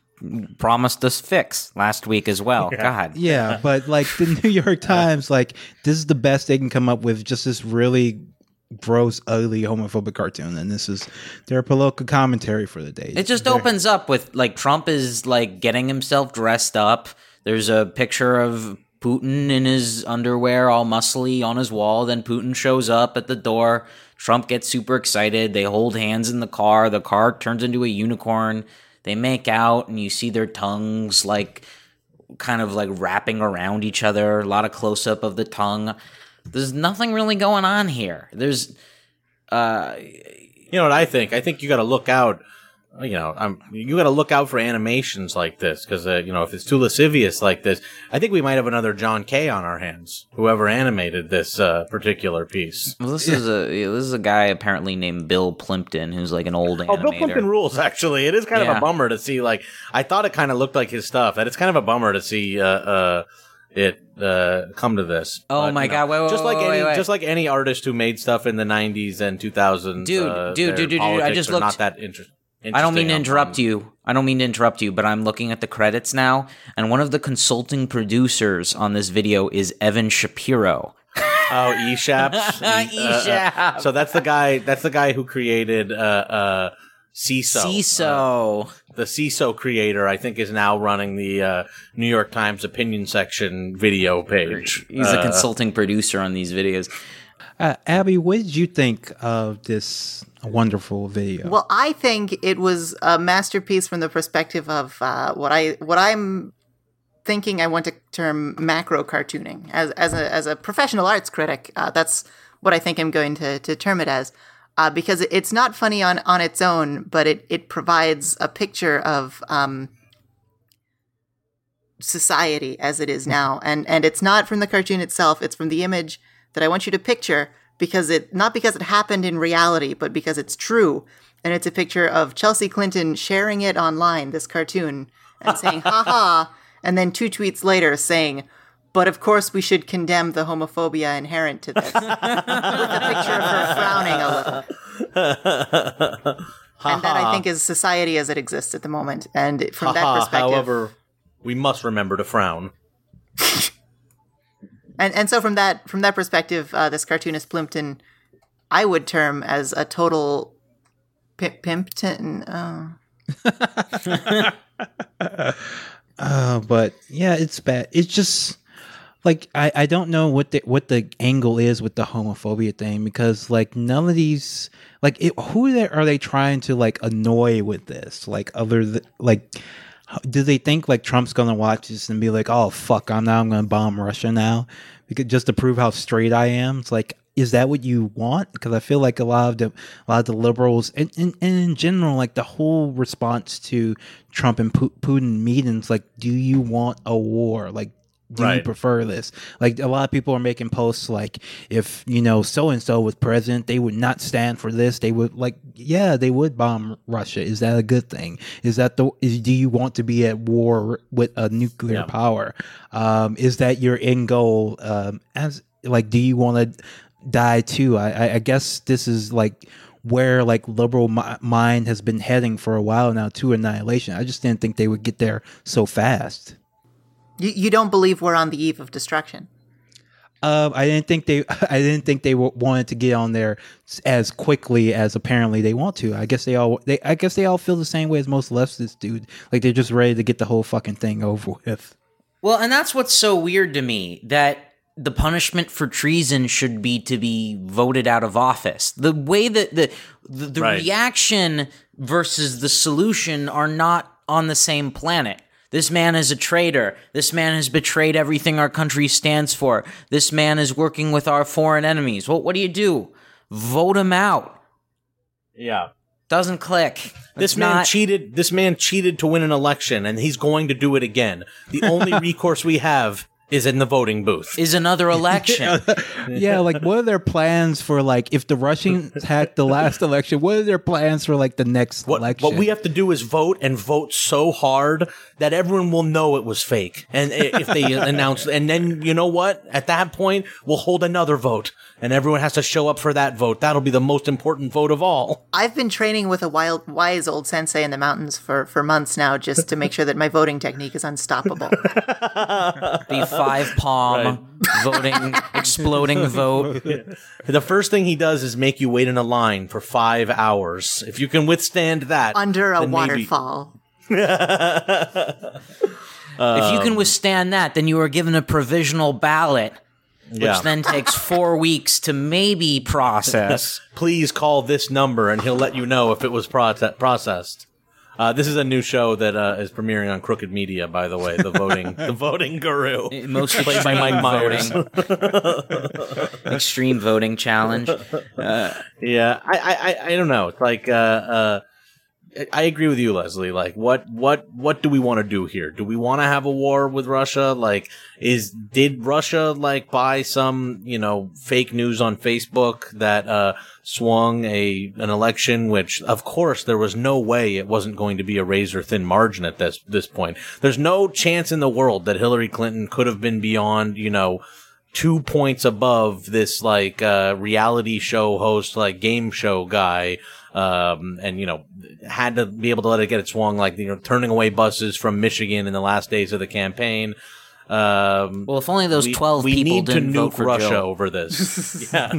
promised us fix last week as well. God. Yeah, but like the New York Times, like this is the best they can come up with. Just this really gross, ugly, homophobic cartoon, and this is their political commentary for the day. It just opens up with like Trump is like getting himself dressed up. There's a picture of Putin in his underwear, all muscly on his wall. Then Putin shows up at the door. Trump gets super excited. They hold hands in the car. The car turns into a unicorn. They make out, and you see their tongues like kind of like wrapping around each other. A lot of close up of the tongue. There's nothing really going on here. There's uh You know what I think? I think you got to look out. You know, I'm, you got to look out for animations like this because uh, you know if it's too lascivious like this, I think we might have another John K on our hands. Whoever animated this uh, particular piece. Well, this is a this is a guy apparently named Bill Plympton, who's like an old animator. Oh, Bill Plympton rules. Actually, it is kind of a bummer to see. Like, I thought it kind of looked like his stuff, That it's kind of a bummer to see uh, uh, it uh, come to this. Oh But, my you know, God, wait, wait, just like wait, any, just like any artist who made stuff in the '90s and 2000s. Dude, uh, dude, dude, dude, dude, I just looked- not that inter- I don't mean to interrupt you. I don't mean to interrupt you, but I'm looking at the credits now, and one of the consulting producers on this video is Evan Shapiro. Oh, eShaps. E- uh, uh, so that's the guy. That's the guy who created uh uh, uh, Seeso. Seeso. the Seeso creator, I think, is now running the uh, New York Times opinion section video page. He's a Uh, consulting producer on these videos. Uh, Abby, what did you think of this wonderful video? Well, I think it was a masterpiece from the perspective of uh, what I what I'm thinking. I want to term macro cartooning as as a as a professional arts critic. Uh, that's what I think I'm going to to term it as. Uh, because it's not funny on, on its own, but it, it provides a picture of um, society as it is now, and and it's not from the cartoon itself; it's from the image that I want you to picture because it not because it happened in reality, but because it's true, and it's a picture of Chelsea Clinton sharing it online, this cartoon, and saying "ha ha," and then two tweets later saying. But of course, we should condemn the homophobia inherent to this. With a picture of her frowning a little. and that I think is society as it exists at the moment. And from that perspective, however, we must remember to frown. and and so from that from that perspective, uh, this cartoonist Plympton, I would term as a total pimp, pimpton. Uh, Uh, but yeah, it's bad. It's just like I, I don't know what the what the angle is with the homophobia thing because like none of these like it, who they, are they trying to like annoy with this? Like other th- like do they think like Trump's gonna watch this and be like oh fuck I'm now I'm gonna bomb Russia now because just to prove how straight I am? It's like is that what you want? Because I feel like a lot of the a lot of the liberals and, and, and in general like the whole response to Trump and Pu- Putin meetings like do you want a war? Like do you prefer this? Like a lot of people are making posts like if you know so and so was president, they would not stand for this. They would like yeah, they would bomb Russia. Is that a good thing? Is that the is do you want to be at war with a nuclear Yeah. power? Um, is that your end goal? Um, as like do you want to die too? I, I I guess this is like where like liberal mi- mind has been heading for a while now to annihilation. I just didn't think they would get there so fast. You, you don't believe we're on the eve of destruction. Um, I didn't think they. I didn't think they w- wanted to get on there as quickly as apparently they want to. I guess they all. They. I guess they all feel the same way as most leftists, dude. Like they're just ready to get the whole fucking thing over with. Well, and that's what's so weird to me that the punishment for treason should be to be voted out of office. The way that the the, the Right. reaction versus the solution are not on the same planet. This man is a traitor. This man has betrayed everything our country stands for. This man is working with our foreign enemies. Well, what do you do? Vote him out. Yeah. Doesn't click. This It's man not- cheated. This man cheated to win an election, and he's going to do it again. The only recourse we have is in the voting booth. is another election. yeah, like what are their plans for like if the Russians hacked the last election? What are their plans for like the next What, election? what we have to do is vote and vote so hard that everyone will know it was fake. And if they announce, and then you know what? At that point, we'll hold another vote, and everyone has to show up for that vote. That'll be the most important vote of all. I've been training with a wild, wise old sensei in the mountains for, for months now, just to make sure that my voting technique is unstoppable. the five palm voting, exploding vote. The first thing he does is make you wait in a line for five hours. If you can withstand that, Under a then maybe- waterfall. if you can um, withstand that, then you are given a provisional ballot, which Yeah. then takes four weeks to maybe process. please call this number and he'll let you know if it was proce- processed. Uh, this is a new show that uh, is premiering on Crooked Media, by the way. The voting, the voting guru, Most played by Mike Myers. voting, extreme voting challenge. Yeah, I, I, I- I don't know. It's like, uh, uh, I agree with you, Leslie. Like, what, what, what do we want to do here? Do we want to have a war with Russia? Like, is did Russia like buy some, you know, fake news on Facebook that uh, swung a an election? Which, of course, there was no way it wasn't going to be a razor thin margin at this this point. There's no chance in the world that Hillary Clinton could have been beyond, you know two points above this like uh reality show host like game show guy um and you know had to be able to let it get it swung like you know turning away buses from michigan in the last days of the campaign um Well, if only those we, twelve we people need to didn't vote nuke for russia Joe. over this yeah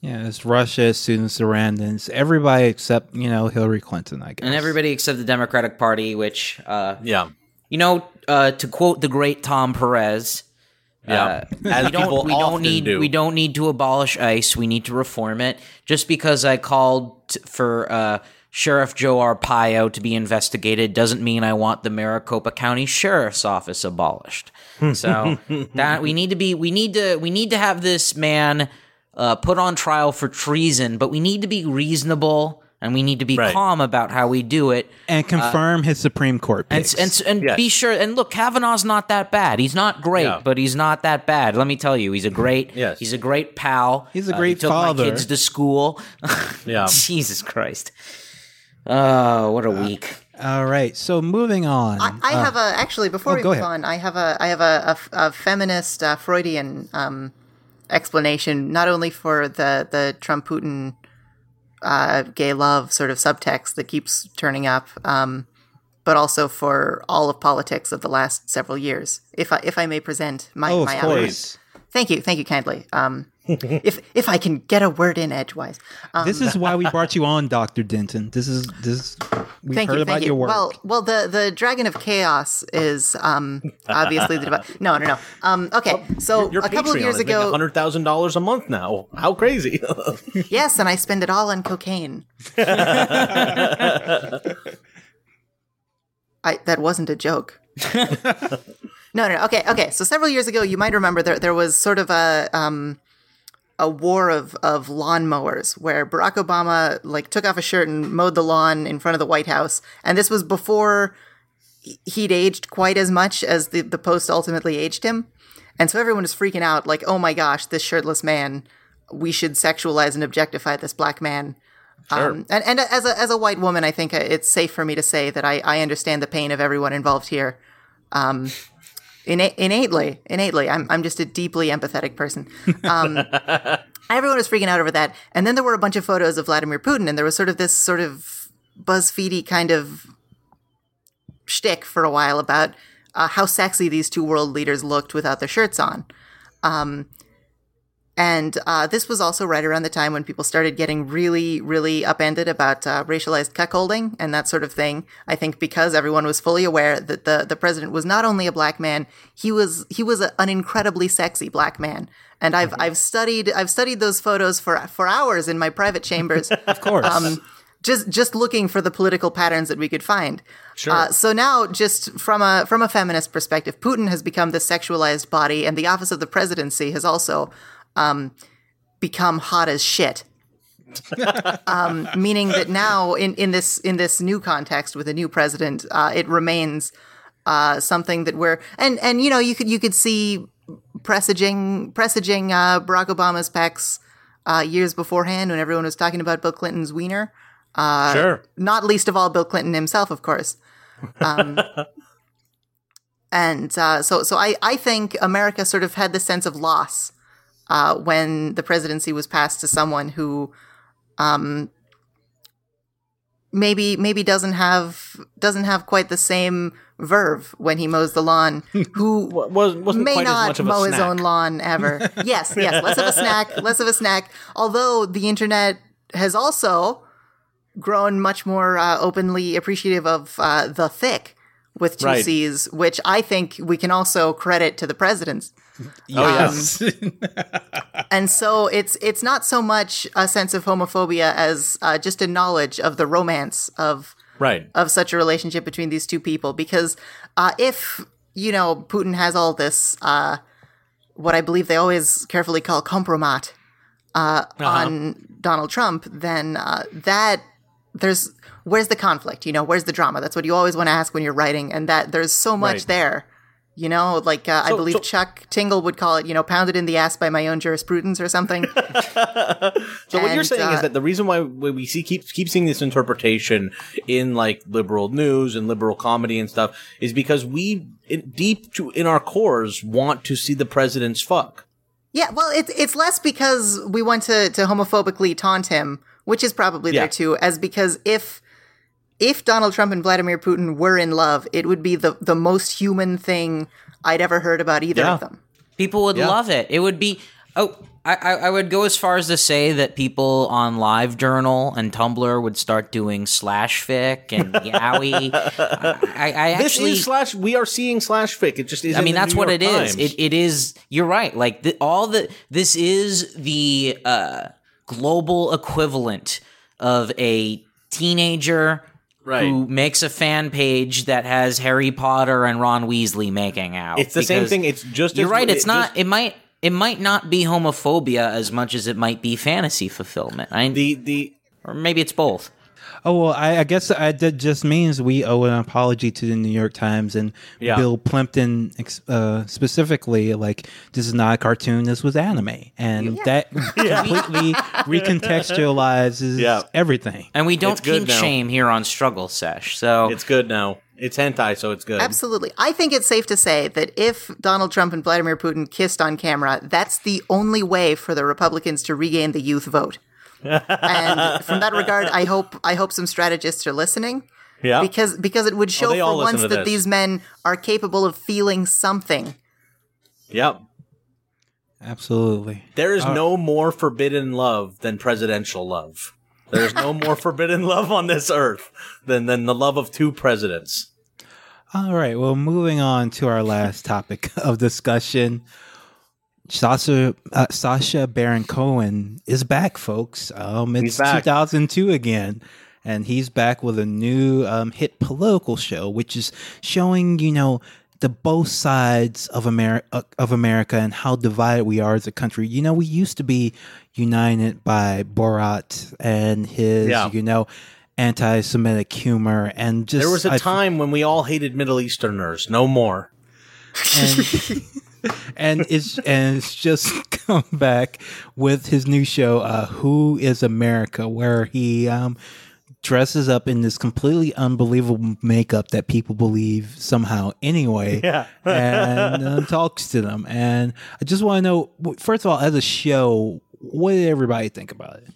Yeah, it's Russia, Susan Sarandon, everybody except you know Hillary Clinton, I guess. and everybody except the Democratic Party, which, uh, Yeah. you know, uh, to quote the great Tom Perez, Yeah. As Uh, we don't we don't need do. we don't need to abolish ICE. We need to reform it. Just because I called t- for uh, Sheriff Joe Arpaio to be investigated doesn't mean I want the Maricopa County Sheriff's Office abolished. So that we need to be we need to we need to have this man uh, put on trial for treason, but we need to be reasonable and we need to be Right. calm about how we do it. and confirm his Supreme Court And picks. and and Yes. be sure and look, Kavanaugh's not that bad. He's not great, Yeah. but he's not that bad. Let me tell you, he's a great. Yes. he's a great pal. He's a Uh, great he took. My kids to school. Yeah. Jesus Christ. Oh, what a week. All right, so moving on. I, I have a actually before oh, we go move ahead. on, I have a I have a, a f- a feminist uh, Freudian um, explanation, not only for the the Trump Putin uh, gay love sort of subtext that keeps turning up, um, but also for all of politics of the last several years. If I if I may present my oh, of my outline. Thank you, thank you kindly. Um, if if I can get a word in edgewise. Um, This is why we brought you on, Doctor Denton. This is this. We've Thank heard you, about thank you. your work. Well, well, the the Dragon of Chaos is um obviously the devi- no, no, no. Um, okay, so Your a couple of years ago, hundred thousand dollars a month now. How crazy! yes, and I spend it all on cocaine. I that wasn't a joke. no, no, no. Okay, okay. So several years ago, you might remember there there was sort of a um a war of of lawnmowers where Barack Obama like took off a shirt and mowed the lawn in front of the White House, and this was before he- he'd aged quite as much as the the post ultimately aged him, and so everyone was freaking out like, oh my gosh, this shirtless man, we should sexualize and objectify this black man. Um, and and as a as a white woman, I think it's safe for me to say that I, I understand the pain of everyone involved here. Um, inna- innately, innately, I'm I'm just a deeply empathetic person. Um, everyone was freaking out over that, and then there were a bunch of photos of Vladimir Putin, and there was sort of this sort of BuzzFeedy kind of shtick for a while about uh, how sexy these two world leaders looked without their shirts on. Um, and uh, this was also right around the time when people started getting really, really upended about uh, racialized cuckolding and that sort of thing. I think because everyone was fully aware that the, the president was not only a black man, he was he was a, an incredibly sexy black man. And I've I've studied I've studied those photos for for hours in my private chambers. of course. um, just just looking for the political patterns that we could find. Sure. Uh, so now, just from a from a feminist perspective, Putin has become the sexualized body, and the office of the presidency has also um, become hot as shit. um, meaning that now, in, in this in this new context with a new president, uh, it remains uh, something that we're and and you know you could you could see presaging presaging uh, Barack Obama's pecs uh, years beforehand when everyone was talking about Bill Clinton's wiener. sure. Not least of all Bill Clinton himself, of course. Um, and uh, so so I, I think America sort of had this sense of loss uh, when the presidency was passed to someone who um, maybe maybe doesn't have doesn't have quite the same verve when he mows the lawn. Who Was wasn't may quite as not much of a mow his own lawn ever. yes, yes, less of a snack, less of a snack. Although the internet has also grown much more uh, openly appreciative of uh, the thick with two Right. C's, which I think we can also credit to the presidents. Yes. And so it's it's not so much a sense of homophobia as uh, just a knowledge of the romance of Right. of such a relationship between these two people because uh, if you know Putin has all this uh, what I believe they always carefully call compromat uh, on Donald Trump, then uh, that there's where's the conflict? You know, where's the drama? That's what you always want to ask when you're writing, and that there's so much Right. there. You know, like uh, I believe so- Chuck Tingle would call it, you know, pounded in the ass by my own jurisprudence or something. So what you're saying uh, is that the reason why we we see keep keep seeing this interpretation in like liberal news and liberal comedy and stuff is because we in, deep to, in our cores want to see the president's fuck. Yeah, well, it's it's less because we want to to homophobically taunt him, which is probably Yeah. there too, as because if if Donald Trump and Vladimir Putin were in love, it would be the the most human thing I'd ever heard about either Yeah. of them. People would Yeah. love it. It would be Oh, I, I I would go as far as to say that people on LiveJournal and Tumblr would start doing slash fic and Yowie. I, I This actually, is slash. We are seeing slash fic. It just is. I mean, that's what it is. It, it is. You're right. Like the, all the. This is the uh, global equivalent of a teenager Right. who makes a fan page that has Harry Potter and Ron Weasley making out. It's the same thing. It's just. You're as- right. It's it not. just- it might. It might not be homophobia as much as it might be fantasy fulfillment. I, the the or maybe it's both. Oh well, I, I guess I, that just means we owe an apology to the New York Times and Yeah. Bill Plympton ex- uh, specifically. Like this is not a cartoon; this was anime, and that completely recontextualizes Yeah. everything. And we don't It's kink shame here on Struggle Sesh. So it's good now. It's hentai, so it's good. Absolutely. I think it's safe to say that if Donald Trump and Vladimir Putin kissed on camera, that's the only way for the Republicans to regain the youth vote. And from that regard, I hope I hope some strategists are listening Yeah. because because it would show they all for once that this. these men are capable of feeling something. Yep. Absolutely. There is Uh, no more forbidden love than presidential love. There's no more forbidden love on this earth than than the love of two presidents. All right. Well, moving on to our last topic of discussion. Sacha uh, Sacha Baron Cohen is back, folks. Um, it's back. 2002 again, and he's back with a new um, hit political show, which is showing you know the both sides of America of America and how divided we are as a country. You know, we used to be united by Borat and his Yeah. you know anti-Semitic humor, and just There was a I- time when we all hated Middle Easterners. No more. and and it's and it's just come back with his new show, uh, "Who Is America," where he um, dresses up in this completely unbelievable makeup that people believe somehow anyway, Yeah. and um, talks to them. And I just want to know, first of all, as a show, what did everybody think about it?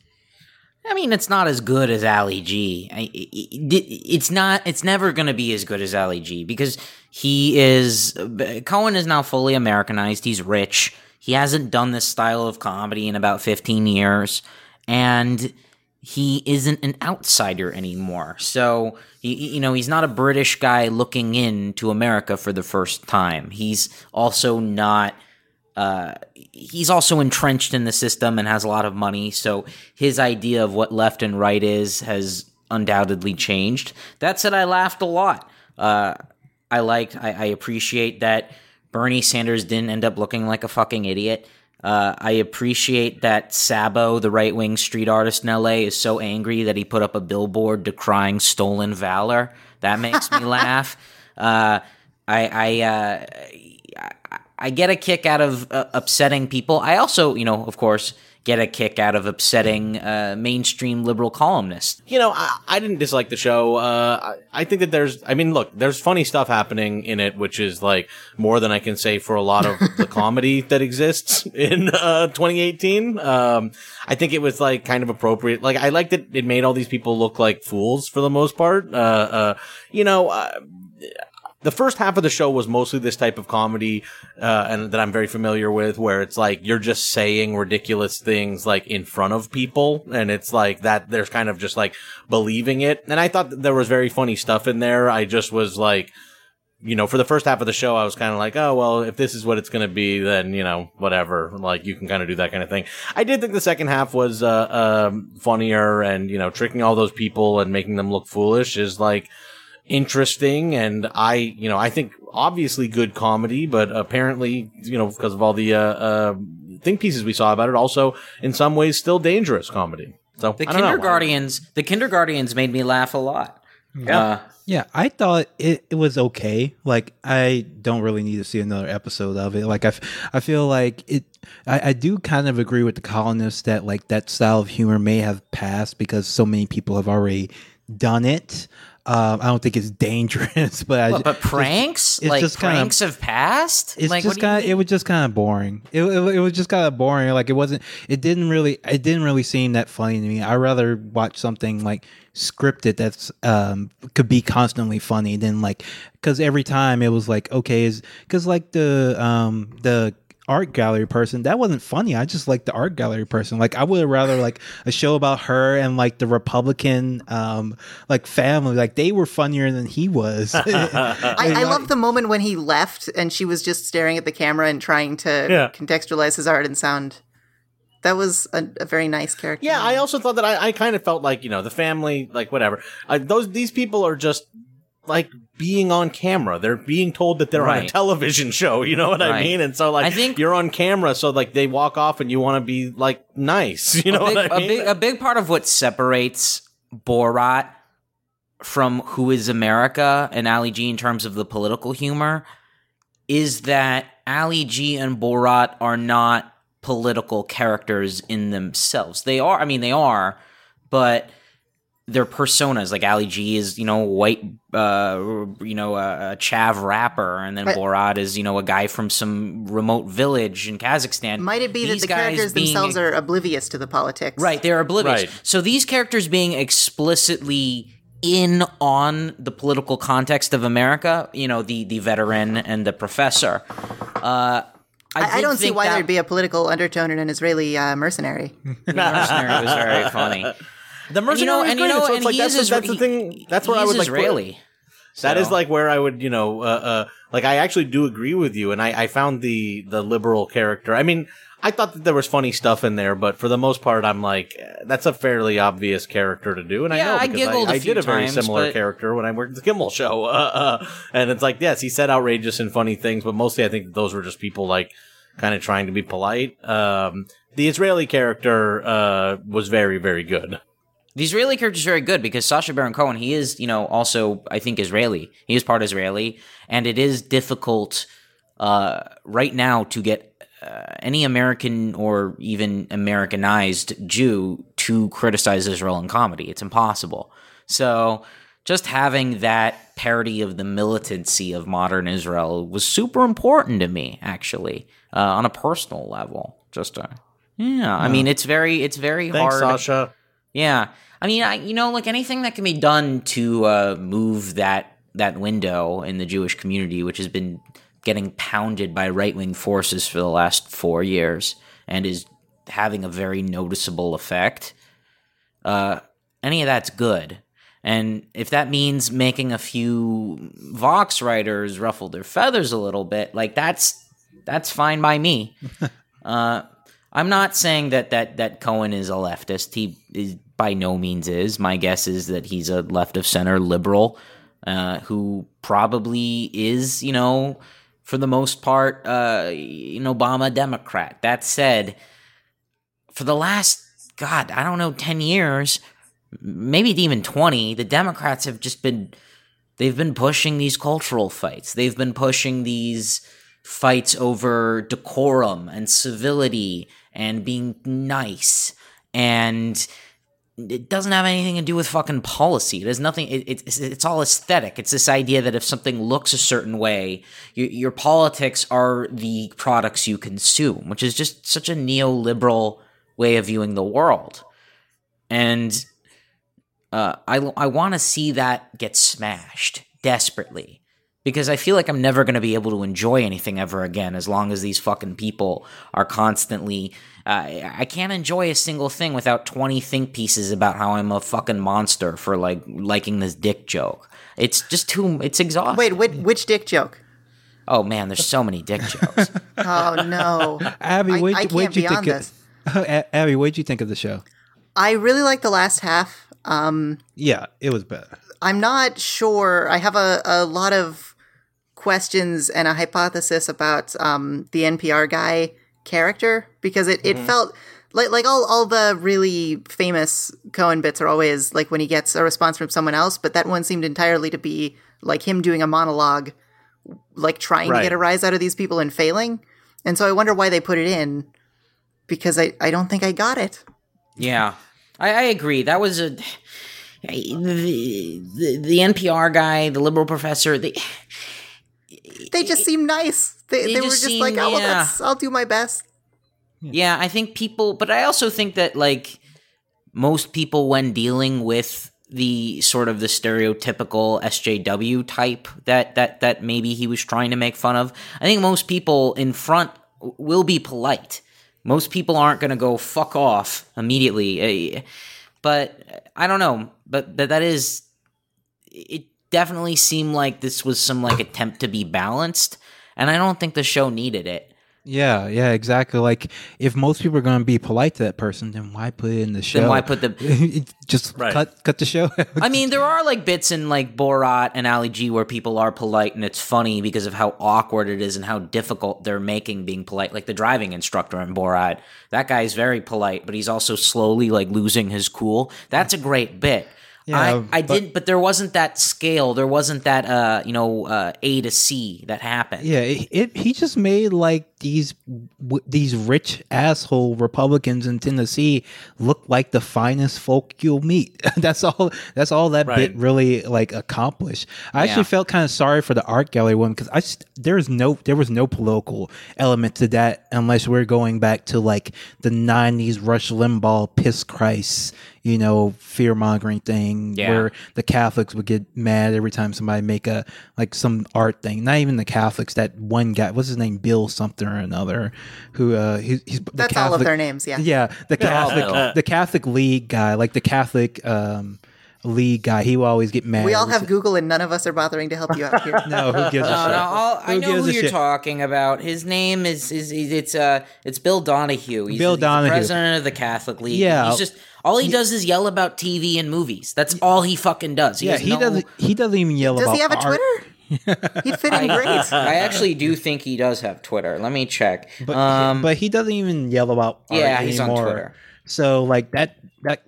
I mean, it's not as good as Ali G. I, it, it- it's not. It's never going to be as good as Ali G because he is. Cohen is now fully Americanized. He's rich. He hasn't done this style of comedy in about fifteen years, and he isn't an outsider anymore. So he, you know, he's not a British guy looking into America for the first time. He's also not uh, he's also entrenched in the system and has a lot of money. So his idea of what left and right is has undoubtedly changed. That said, I laughed a lot. Uh, I liked, I, I appreciate that Bernie Sanders didn't end up looking like a fucking idiot. Uh, I appreciate that Sabo, the right wing street artist in LA, is so angry that he put up a billboard decrying stolen valor. That makes me laugh. Uh, I, I, uh, I- I get a kick out of uh, upsetting people. I also, you know, of course, get a kick out of upsetting uh, mainstream liberal columnists. You know, I, I didn't dislike the show. Uh, I, I think that there's, I mean, look, there's funny stuff happening in it, which is like more than I can say for a lot of the comedy that exists in uh, 2018. Um, I think it was like kind of appropriate. Like, I liked that it made all these people look like fools for the most part. Uh, uh, you know, uh, the first half of the show was mostly this type of comedy, uh, and that I'm very familiar with, where it's like you're just saying ridiculous things like in front of people, and it's like that. There's kind of just like believing it, and I thought there was very funny stuff in there. I just was like, you know, for the first half of the show, I was kind of like, oh well, if this is what it's gonna be, then you know, whatever. Like you can kind of do that kind of thing. I did think the second half was uh, um, funnier, and you know, tricking all those people and making them look foolish is like interesting and I, you know, I think obviously good comedy, but apparently, you know, because of all the uh, uh, think pieces we saw about it, also in some ways still dangerous comedy. So The I don't know. kindergartens, the kindergartens made me laugh a lot. Yeah. Yeah, I thought it, it was okay. Like, I don't really need to see another episode of it. Like, I, f- I feel like it. I, I do kind of agree with the colonists that like that style of humor may have passed because so many people have already done it. Um, I don't think it's dangerous, but I, But, but pranks, it's like just pranks have passed. it's like, just what do you kind it was just kind of boring. It, it, it was just kind of boring. Like it wasn't it didn't really it didn't really seem that funny to me. I'd rather watch something like scripted that's um could be constantly funny than like because every time it was like okay is because like the um the art gallery person. That wasn't funny. I just like the art gallery person. Like I would have rather like a show about her and like the Republican um like family. Like they were funnier than he was. I, I love the moment when he left and she was just staring at the camera and trying to Yeah. contextualize his art and sound. That was a, a very nice character. Yeah, I also thought that I, I kind of felt like you know the family, like whatever. I, those these people are just like being on camera. They're being told that they're on a television show. You know what I mean? And so like I think- you're on camera, so like they walk off and you want to be like nice. You know a big, what I a mean? big a big part of what separates Borat from Who Is America and Ali G in terms of the political humor is that Ali G and Borat are not political characters in themselves. They are, I mean, they are, but their personas. Like Ali G is, you know, white, uh, you know, a, a chav rapper, and then But- Borat is, you know, a guy from some remote village in Kazakhstan. Might it be These that the characters being- themselves are oblivious to the politics? Right, they're oblivious. Right. So these characters being explicitly in on the political context of America, you know, the the veteran and the professor. Uh, I, I, I don't see why that there'd be a political undertone in an Israeli uh, mercenary. mercenary was very funny. The mercenary you know, and you know, so it's and like he that's, is the- that's the thing. That's where I would like put- Israeli. That is like where I would, you know, uh, uh, like I actually do agree with you, and I, I found the the liberal character. I mean, I thought that there was funny stuff in there, but for the most part, I'm like, eh, that's a fairly obvious character to do, and I Yeah, know I because giggled I, a I few did a very times, similar but- character when I worked at the Kimmel Show, uh, uh, and it's like, yes, he said outrageous and funny things, but mostly I think those were just people like kind of trying to be polite. Um, the Israeli character uh, was very, very good. The Israeli character is very good because Sacha Baron Cohen, he is, you know, also I think Israeli. He is part Israeli, and it is difficult uh, right now to get uh, any American or even Americanized Jew to criticize Israel in comedy. It's impossible. So just having that parody of the militancy of modern Israel was super important to me, actually, uh, on a personal level. Just uh, yeah, I mean, it's very, it's very Thanks, hard. Sacha. Yeah, I mean, I you know, like anything that can be done to uh, move that that window in the Jewish community, which has been getting pounded by right wing forces for the last four years, and is having a very noticeable effect. Uh, any of that's good. And if that means making a few Vox writers ruffle their feathers a little bit, like that's that's fine by me. uh, I'm not saying that that that Cohen is a leftist. He is by no means is. My guess is that he's a left of center liberal uh, who probably is, you know, for the most part, uh, an Obama Democrat. That said, for the last God, I don't know, ten years, maybe even twenty, the Democrats have just been they've been pushing these cultural fights. They've been pushing these fights over decorum and civility and being nice and it doesn't have anything to do with fucking policy. There's nothing. It, it's it's all aesthetic. It's this idea that if something looks a certain way, your, your politics are the products you consume, which is just such a neoliberal way of viewing the world. And uh, I I want to see that get smashed desperately because I feel like I'm never going to be able to enjoy anything ever again as long as these fucking people are constantly. Uh, I can't enjoy a single thing without 20 think pieces about how I'm a fucking monster for like liking this dick joke. It's just too. It's exhausting. Wait, which, which dick joke? Oh man, there's so many dick jokes. Oh no, Abby, I, what'd, you- can't what'd you be think of, this. Abby, what did you think of the show? I really like the last half. Um, Yeah, it was better. I'm not sure. I have a, a lot of questions and a hypothesis about um, the NPR guy character because it, it felt like like all, all the really famous Cohen bits are always like when he gets a response from someone else, but that one seemed entirely to be like him doing a monologue, like trying Right. to get a rise out of these people and failing. And so I wonder why they put it in because I, I don't think I got it. Yeah, I, I agree. That was a the, the the NPR guy, the liberal professor. They, They just seem nice. They, They they, were just just seem- like, oh, well, yeah. that's, I'll do my best. yeah, I think people, but I also think that like most people, when dealing with the sort of the stereotypical SJW type that that that maybe he was trying to make fun of, I think most people in front will be polite. Most people aren't going to go fuck off immediately. eh, But I don't know. But but that is it definitely seemed like this was some like attempt to be balanced and I don't think the show needed it. Yeah, yeah, exactly. Like if most people are going to be polite to that person, then why put it in the show? Then why put the- just Right. cut cut the show? I mean, there are like bits in like Borat and Ali G where people are polite and it's funny because of how awkward it is and how difficult they're making being polite. Like the driving instructor in Borat, that guy's very polite, but he's also slowly like losing his cool. That's a great bit. Yeah, I, I but- didn't, but there wasn't that scale. There wasn't that, uh, you know, uh, A to C that happened. Yeah, it, it he just made like these w- these rich asshole Republicans in Tennessee look like the finest folk you'll meet. that's all. That's all that bit really like accomplished. I actually felt kind of sorry for the art gallery one because I st- there's no there was no political element to that unless we're going back to like the '90s Rush Limbaugh piss Christ. You know, fear mongering thing Yeah. where the Catholics would get mad every time somebody make a like some art thing. Not even the Catholics. That one guy, what's his name, Bill something or another, who uh, he, he's the That's all of their names, yeah. yeah. The Catholic, the Catholic League guy, like the Catholic um, League guy. He will always get mad. We all have Google, and none of us are bothering to help you out here. No, who gives a No, shit? no, I'll, I Who know gives who a you're shit? talking about. His name is is, is it's uh it's Bill Donohue. He's, Bill he's the Donohue. president of the Catholic League. Yeah. he's just all he does is yell about TV and movies. That's all he fucking does. He Yeah, has he no- doesn't. He doesn't even yell Does about. he have a art. Twitter? He'd fit in great. I actually do think he does have Twitter. Let me check. But, um, but he doesn't even yell about art Yeah, he's on anymore. Twitter. So like that that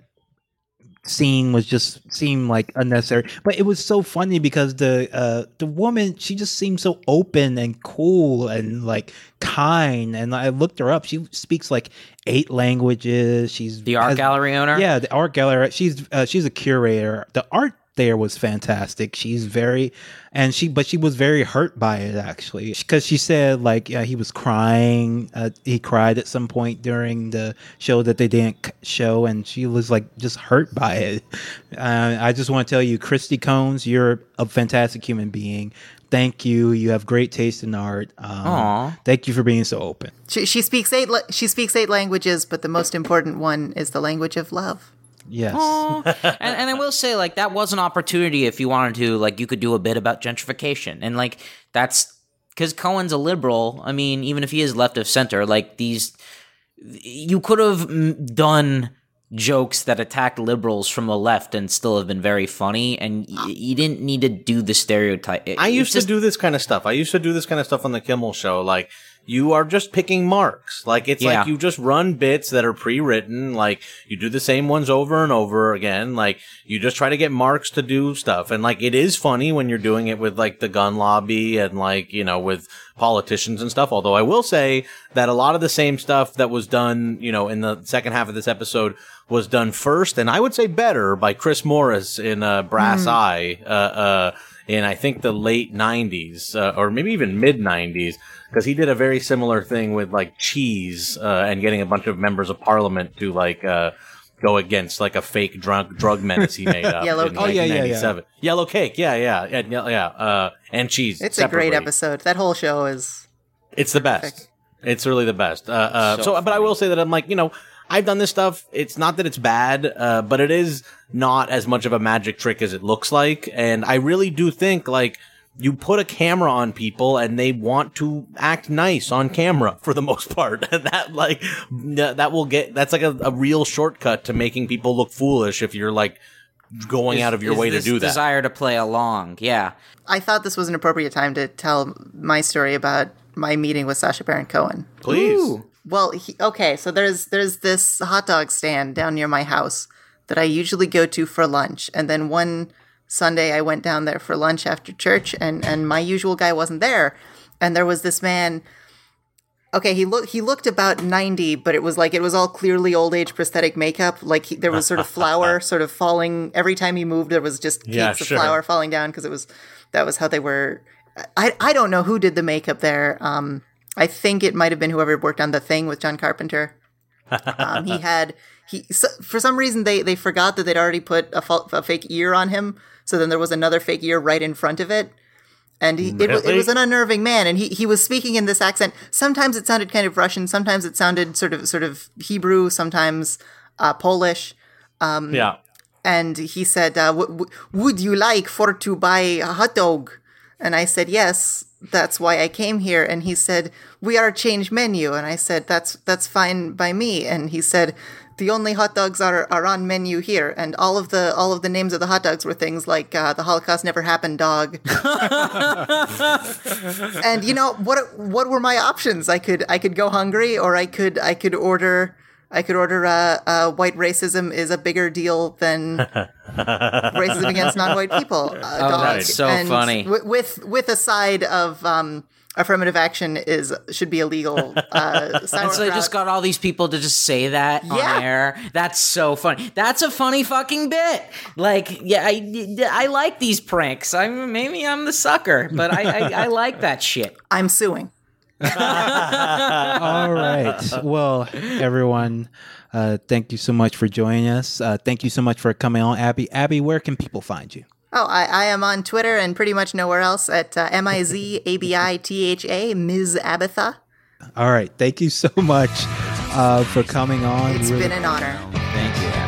scene was just seemed like unnecessary. But it was so funny because the uh the woman she just seemed so open and cool and like kind. And I looked her up. She speaks like eight languages. She's the art has- gallery owner. Yeah, the art gallery. She's uh, she's a curator. The art there was fantastic. She's very, and she but she was very hurt by it actually because she said like yeah, he was crying. Uh, he cried at some point during the show that they didn't show, and she was like just hurt by it. Uh, I just want to tell you, Christy Cones, you're a fantastic human being. Thank you. You have great taste in art. Um, Aw. Thank you for being so open. She, she speaks eight. la- She speaks eight languages, but the most important one is the language of love. Yes. and, and I will say, like, that was an opportunity if you wanted to, like, you could do a bit about gentrification. And, like, that's because Cohen's a liberal. I mean, even if he is left of center, like, these, you could have done jokes that attacked liberals from the left and still have been very funny. And y- you didn't need to do the stereotype. It- I used just- to do this kind of stuff. I used to do this kind of stuff on the Kimmel show. Like you are just picking marks. Like it's Yeah. like you just run bits that are pre-written. Like you do the same ones over and over again. Like you just try to get marks to do stuff. And like it is funny when you're doing it with like the gun lobby and like, you know, with politicians and stuff. Although I will say that a lot of the same stuff that was done, you know, in the second half of this episode was done first. And I would say better by Chris Morris in uh, Brass Eye. Uh, uh, in I think the late '90s uh, or maybe even mid '90s, because he did a very similar thing with like cheese uh, and getting a bunch of members of parliament to like uh, go against like a fake drug drug menace he made up. Yellow in Cake. Oh, yeah, yeah, yeah. Yellow cake, yeah, yeah, yeah, yeah. Uh, and cheese. It's a great episode. That whole show is. It's the best. It's really the best. Uh, uh, so, So but I will say that I'm like, you know, I've done this stuff. It's not that it's bad, uh, but it is not as much of a magic trick as it looks like. And I really do think like you put a camera on people and they want to act nice on camera for the most part. And that like that that will get that's like a, a real shortcut to making people look foolish if you're like going out of your is way to do that. Desire to play along. Yeah. I thought this was an appropriate time to tell my story about my meeting with Sacha Baron Cohen. Please. Well, he, okay, so there's there's this hot dog stand down near my house that I usually go to for lunch, and then one Sunday I went down there for lunch after church, and and my usual guy wasn't there, and there was this man. Okay, he looked he looked about ninety, but it was like it was all clearly old age prosthetic makeup. Like he, there was sort of flour sort of falling every time he moved. There was just cakes Yeah, of sure. flour falling down because it was that was how they were. I I don't know who did the makeup there. Um, I think it might have been whoever worked on the thing with John Carpenter. Um, he had he so, for some reason they they forgot that they'd already put a, fa- a fake ear on him. So then there was another fake ear right in front of it. And he, it, it was an unnerving man, and he, he was speaking in this accent. Sometimes it sounded kind of Russian, sometimes it sounded sort of sort of Hebrew, sometimes uh, Polish. yeah. and he said, uh, w- w- "Would you like for to buy a hot dog?" And I said, "Yes, that's why I came here." And he said, "We are change menu." And I said, "That's that's fine by me." And he said, "The only hot dogs are are on menu here." And all of the all of the names of the hot dogs were things like uh, "The Holocaust Never Happened" dog. and you know what? What were my options? I could I could go hungry, or I could I could order. I could order uh, uh, white racism is a bigger deal than racism against non-white people. Uh, Oh, that's so And funny. wi- with with a side of um, affirmative action is should be illegal. Uh, And so they just got all these people to just say that Yeah. on air. That's so funny. That's a funny fucking bit. Like, yeah, I, I like these pranks. I'm maybe I'm the sucker, but I, I, I like that shit. I'm suing. All right. Well, everyone, uh, thank you so much for joining us. Uh, thank you so much for coming on, Abby. Abby, where can people find you? Oh, I, I am on Twitter and pretty much nowhere else at uh, M I Z A B I T H A Ms. Abatha. All right. Thank you so much uh, for coming on. It's Really- been an honor. Thank you.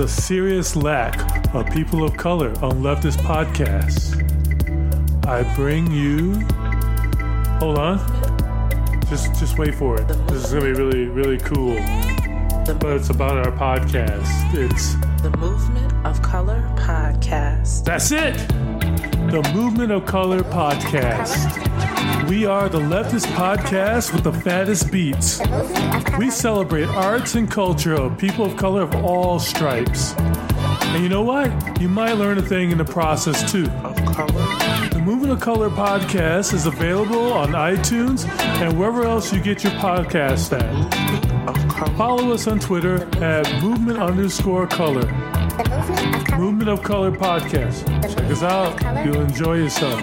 A serious lack of people of color on leftist podcasts, I bring you. Hold on. Just just wait for it. This is gonna be really really cool. But it's about our podcast. It's The Movement of Color podcast. that's it. The Movement of Color podcast. We are the leftist podcast with the fattest beats. We celebrate arts and culture of people of color of all stripes. And you know what? You might learn a thing in the process too. Of color. The Movement of Color podcast is available on iTunes and wherever else you get your podcast at. Follow us on Twitter at movement underscore color. Movement of Color podcast. Check us out. You'll enjoy yourself.